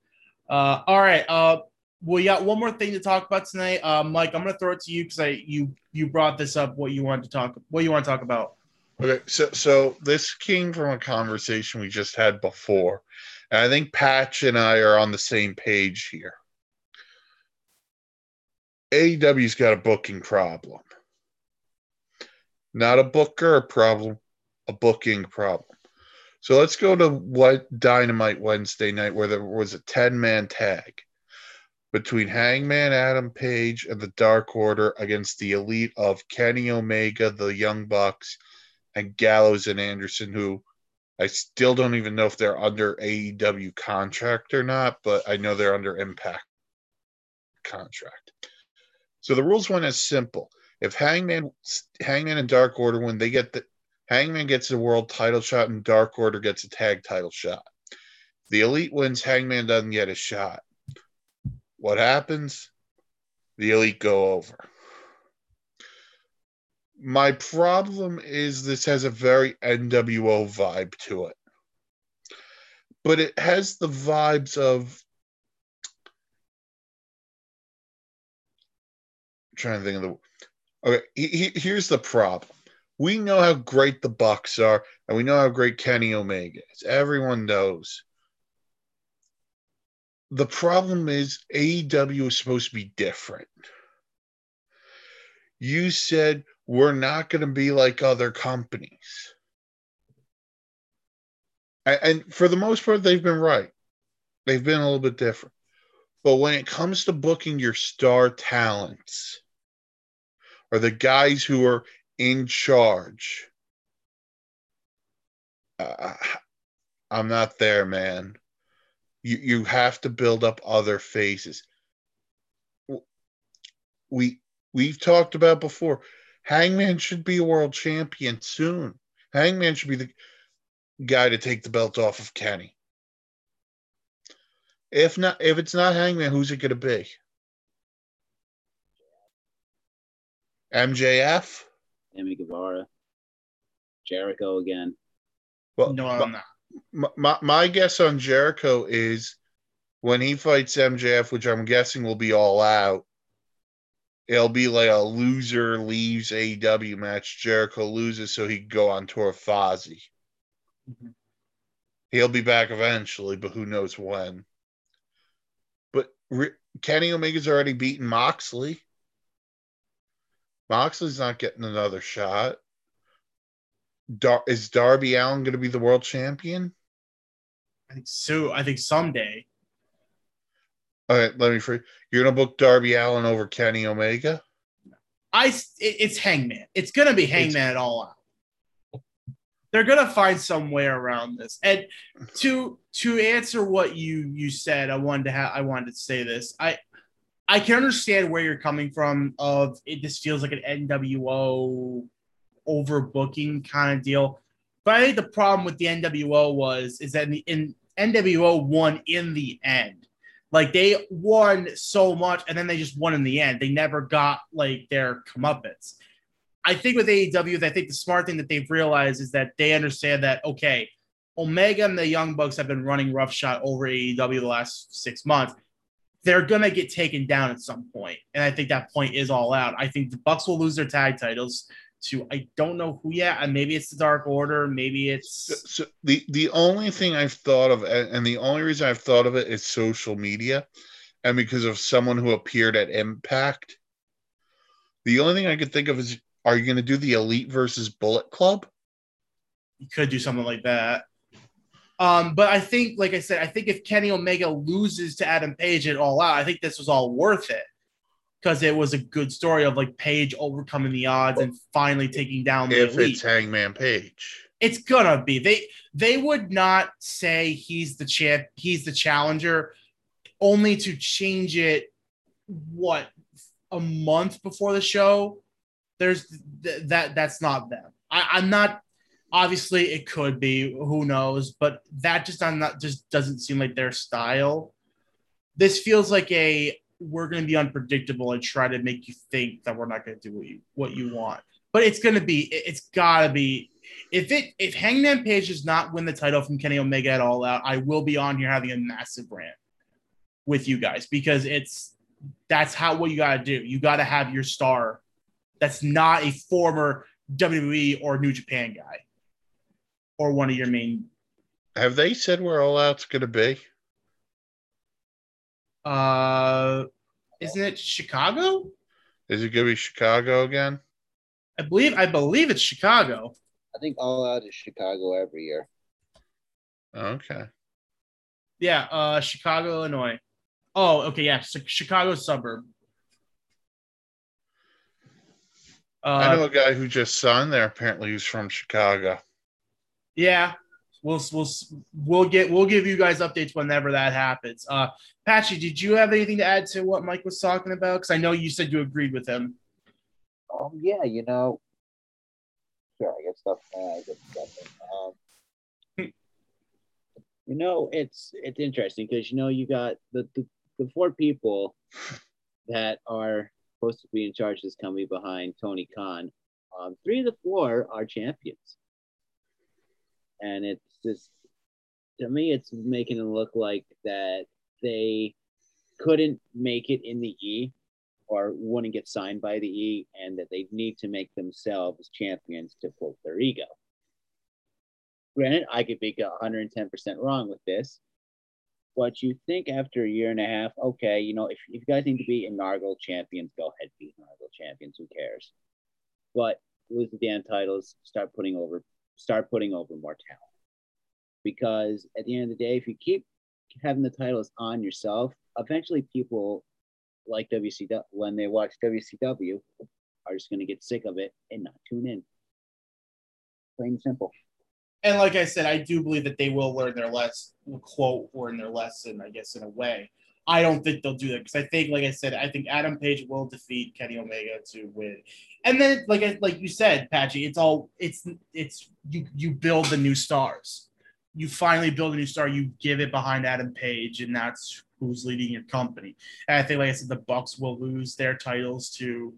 Uh, all right. Uh, we got one more thing to talk about tonight. Uh, Mike, I'm going to throw it to you because I you you brought this up. What you wanted to talk? What you want to talk about? Okay, so so this came from a conversation we just had before. And I think Patch and I are on the same page here. AEW's got a booking problem. Not a booker problem, a booking problem. So let's go to what Dynamite Wednesday night, where there was a 10 man tag between Hangman Adam Page and the Dark Order against the elite of Kenny Omega, the Young Bucks, and Gallows and Anderson, who I still don't even know if they're under AEW contract or not, but I know they're under Impact contract. So the rules went as simple If Hangman, Hangman and Dark Order, when they get the Hangman gets the world title shot and Dark Order gets a tag title shot. The Elite wins, Hangman doesn't get a shot. What happens? The Elite go over. My problem is this has a very NWO vibe to it. But it has the vibes of I'm trying to think of the Okay, he, he, here's the problem. We know how great the Bucks are, and we know how great Kenny Omega is. Everyone knows. The problem is AEW is supposed to be different. You said we're not going to be like other companies. And, and for the most part, they've been right. They've been a little bit different. But when it comes to booking your star talents, or the guys who are in charge. Uh, I'm not there, man. You you have to build up other faces. We we've talked about before. Hangman should be a world champion soon. Hangman should be the guy to take the belt off of Kenny. If not, if it's not Hangman, who's it going to be? MJF? Sammy Guevara. Jericho again. Well, no, I'm not. My, my, my guess on Jericho is when he fights MJF, which I'm guessing will be all out, it'll be like a loser leaves AEW match. Jericho loses so he can go on tour of Fozzy. Mm-hmm. He'll be back eventually, but who knows when. But Re- Kenny Omega's already beaten Moxley. Moxley's not getting another shot. Dar- is Darby Allin going to be the world champion? I think so. I think someday. All right, let me free. You're going to book Darby Allin over Kenny Omega? I it's Hangman. It's going to be Hangman it's, at all out. They're going to find some way around this. And to to answer what you you said, I wanted to have I wanted to say this. I I can understand where you're coming from. Of it, this feels like an NWO overbooking kind of deal. But I think the problem with the NWO was is that in, the, in NWO won in the end. Like they won so much, and then they just won in the end. They never got like their comeuppance. I think with AEW, I think the smart thing that they've realized is that they understand that okay, Omega and the Young Bucks have been running roughshod over AEW the last six months they're gonna get taken down at some point, and I think that point is all out. I think the Bucks will lose their tag titles to I don't know who yet, and maybe it's the Dark Order, maybe it's so, so the the only thing I've thought of, and the only reason I've thought of it is social media, and because of someone who appeared at Impact. The only thing I could think of is, are you going to do the Elite versus Bullet Club? You could do something like that. Um, but I think, like I said, I think if Kenny Omega loses to Adam Page at all out, I think this was all worth it because it was a good story of like Page overcoming the odds and finally taking down the if elite. it's Hangman Page. It's gonna be they they would not say he's the champ, he's the challenger, only to change it what a month before the show. There's th- that that's not them. I, I'm not Obviously, it could be. Who knows? But that just on that just doesn't seem like their style. This feels like a we're going to be unpredictable and try to make you think that we're not going to do what you what you want. But it's going to be. It's got to be. If it if Hangman Page does not win the title from Kenny Omega at all out, I will be on here having a massive rant with you guys because it's that's how what you got to do. You got to have your star that's not a former WWE or New Japan guy or one of your main. Have they said where All Out's going to be? Uh, isn't it Chicago? Is it going to be Chicago again? I believe I believe it's Chicago. I think All Out is Chicago every year. Okay. Yeah, uh, Chicago, Illinois. Oh, okay, yeah, Chicago suburb. Uh, I know a guy who just signed there. Apparently, he's from Chicago. Yeah, we'll we'll we'll get we'll give you guys updates whenever that happens. Uh, Patchy, did you have anything to add to what Mike was talking about? Because I know you said you agreed with him. Um, yeah, you know, sure, I get stuff. Uh, I stuff. Um, you know, it's it's interesting because you know you got the, the the four people that are supposed to be in charge of this company behind Tony Khan. Um, three of the four are champions, and it's just to me, it's making it look like that they couldn't make it in the E or wouldn't get signed by the E, and that they need to make themselves champions to quote their ego. Granted, I could be 110% wrong with this, but you think after a year and a half, okay, you know, if, if you guys need to be inaugural champions, go ahead, be inaugural champions. Who cares? But lose the damn titles, start putting over, start putting over more talent. Because at the end of the day, if you keep having the titles on yourself, eventually people like WCW when they watch WCW are just going to get sick of it and not tune in. Plain and simple. And like I said, I do believe that they will learn their lesson, quote, or in their lesson, I guess, in a way. I don't think they'll do that because I think, like I said, I think Adam Page will defeat Kenny Omega to win. And then, like like you said, Patchy, it's all it's it's you you build the new stars. You finally build a new star. You give it behind Adam Page, and that's who's leading your company. And I think, like I said, the Bucks will lose their titles to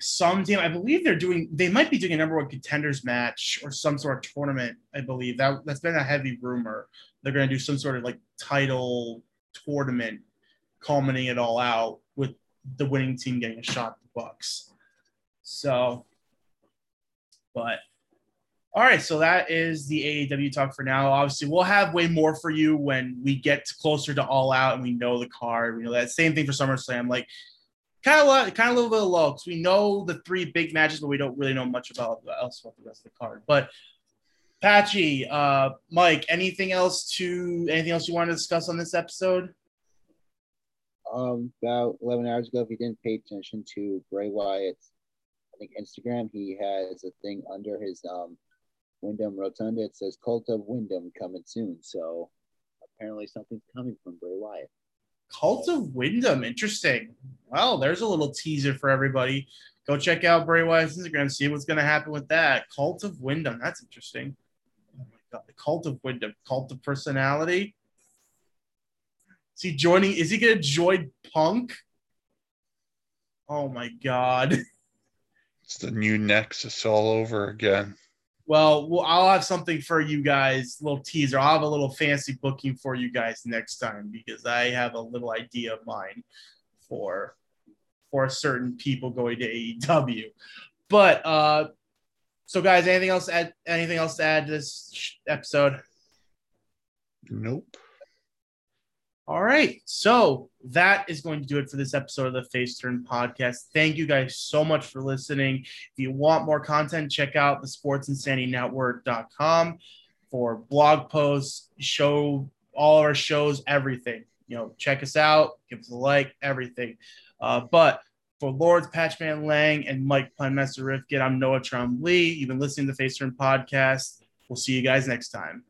some team. I believe they're doing. They might be doing a number one contenders match or some sort of tournament. I believe that that's been a heavy rumor. They're going to do some sort of like title tournament, culminating it all out with the winning team getting a shot at the Bucks. So, but all right, so that is the AEW talk for now. Obviously, we'll have way more for you when we get closer to All Out and we know the card. We know that same thing for SummerSlam. Like, kind of, kind of a little bit because we know the three big matches, but we don't really know much about else about the rest of the card. But Patchy, uh, Mike, anything else to anything else you want to discuss on this episode? Um, about 11 hours ago, if you didn't pay attention to Bray Wyatt's, I think Instagram, he has a thing under his um Windham Rotunda. It says Cult of Windham coming soon. So apparently something's coming from Bray Wyatt. Cult of Windham, interesting. Well, there's a little teaser for everybody. Go check out Bray Wyatt's Instagram, see what's going to happen with that. Cult of Windham, that's interesting. Oh my god, the The cult of Windham, Cult of Personality. Is he joining? Is he going to join Punk? Oh my god. It's the new Nexus all over again. Well, well, I'll have something for you guys, little teaser. I'll have a little fancy booking for you guys next time because I have a little idea of mine for for certain people going to AEW. But uh so guys, anything else add anything else to add to this episode? Nope. All right. So that is going to do it for this episode of the Face Turn podcast. Thank you guys so much for listening. If you want more content, check out the sportsinsanitynetwork.com for blog posts, show all our shows, everything. You know, check us out, give us a like, everything. Uh, but for Lords, Patchman Lang, and Mike Planmaster Rifkin, I'm Noah Trumley. You've been listening to the Face Turn podcast. We'll see you guys next time.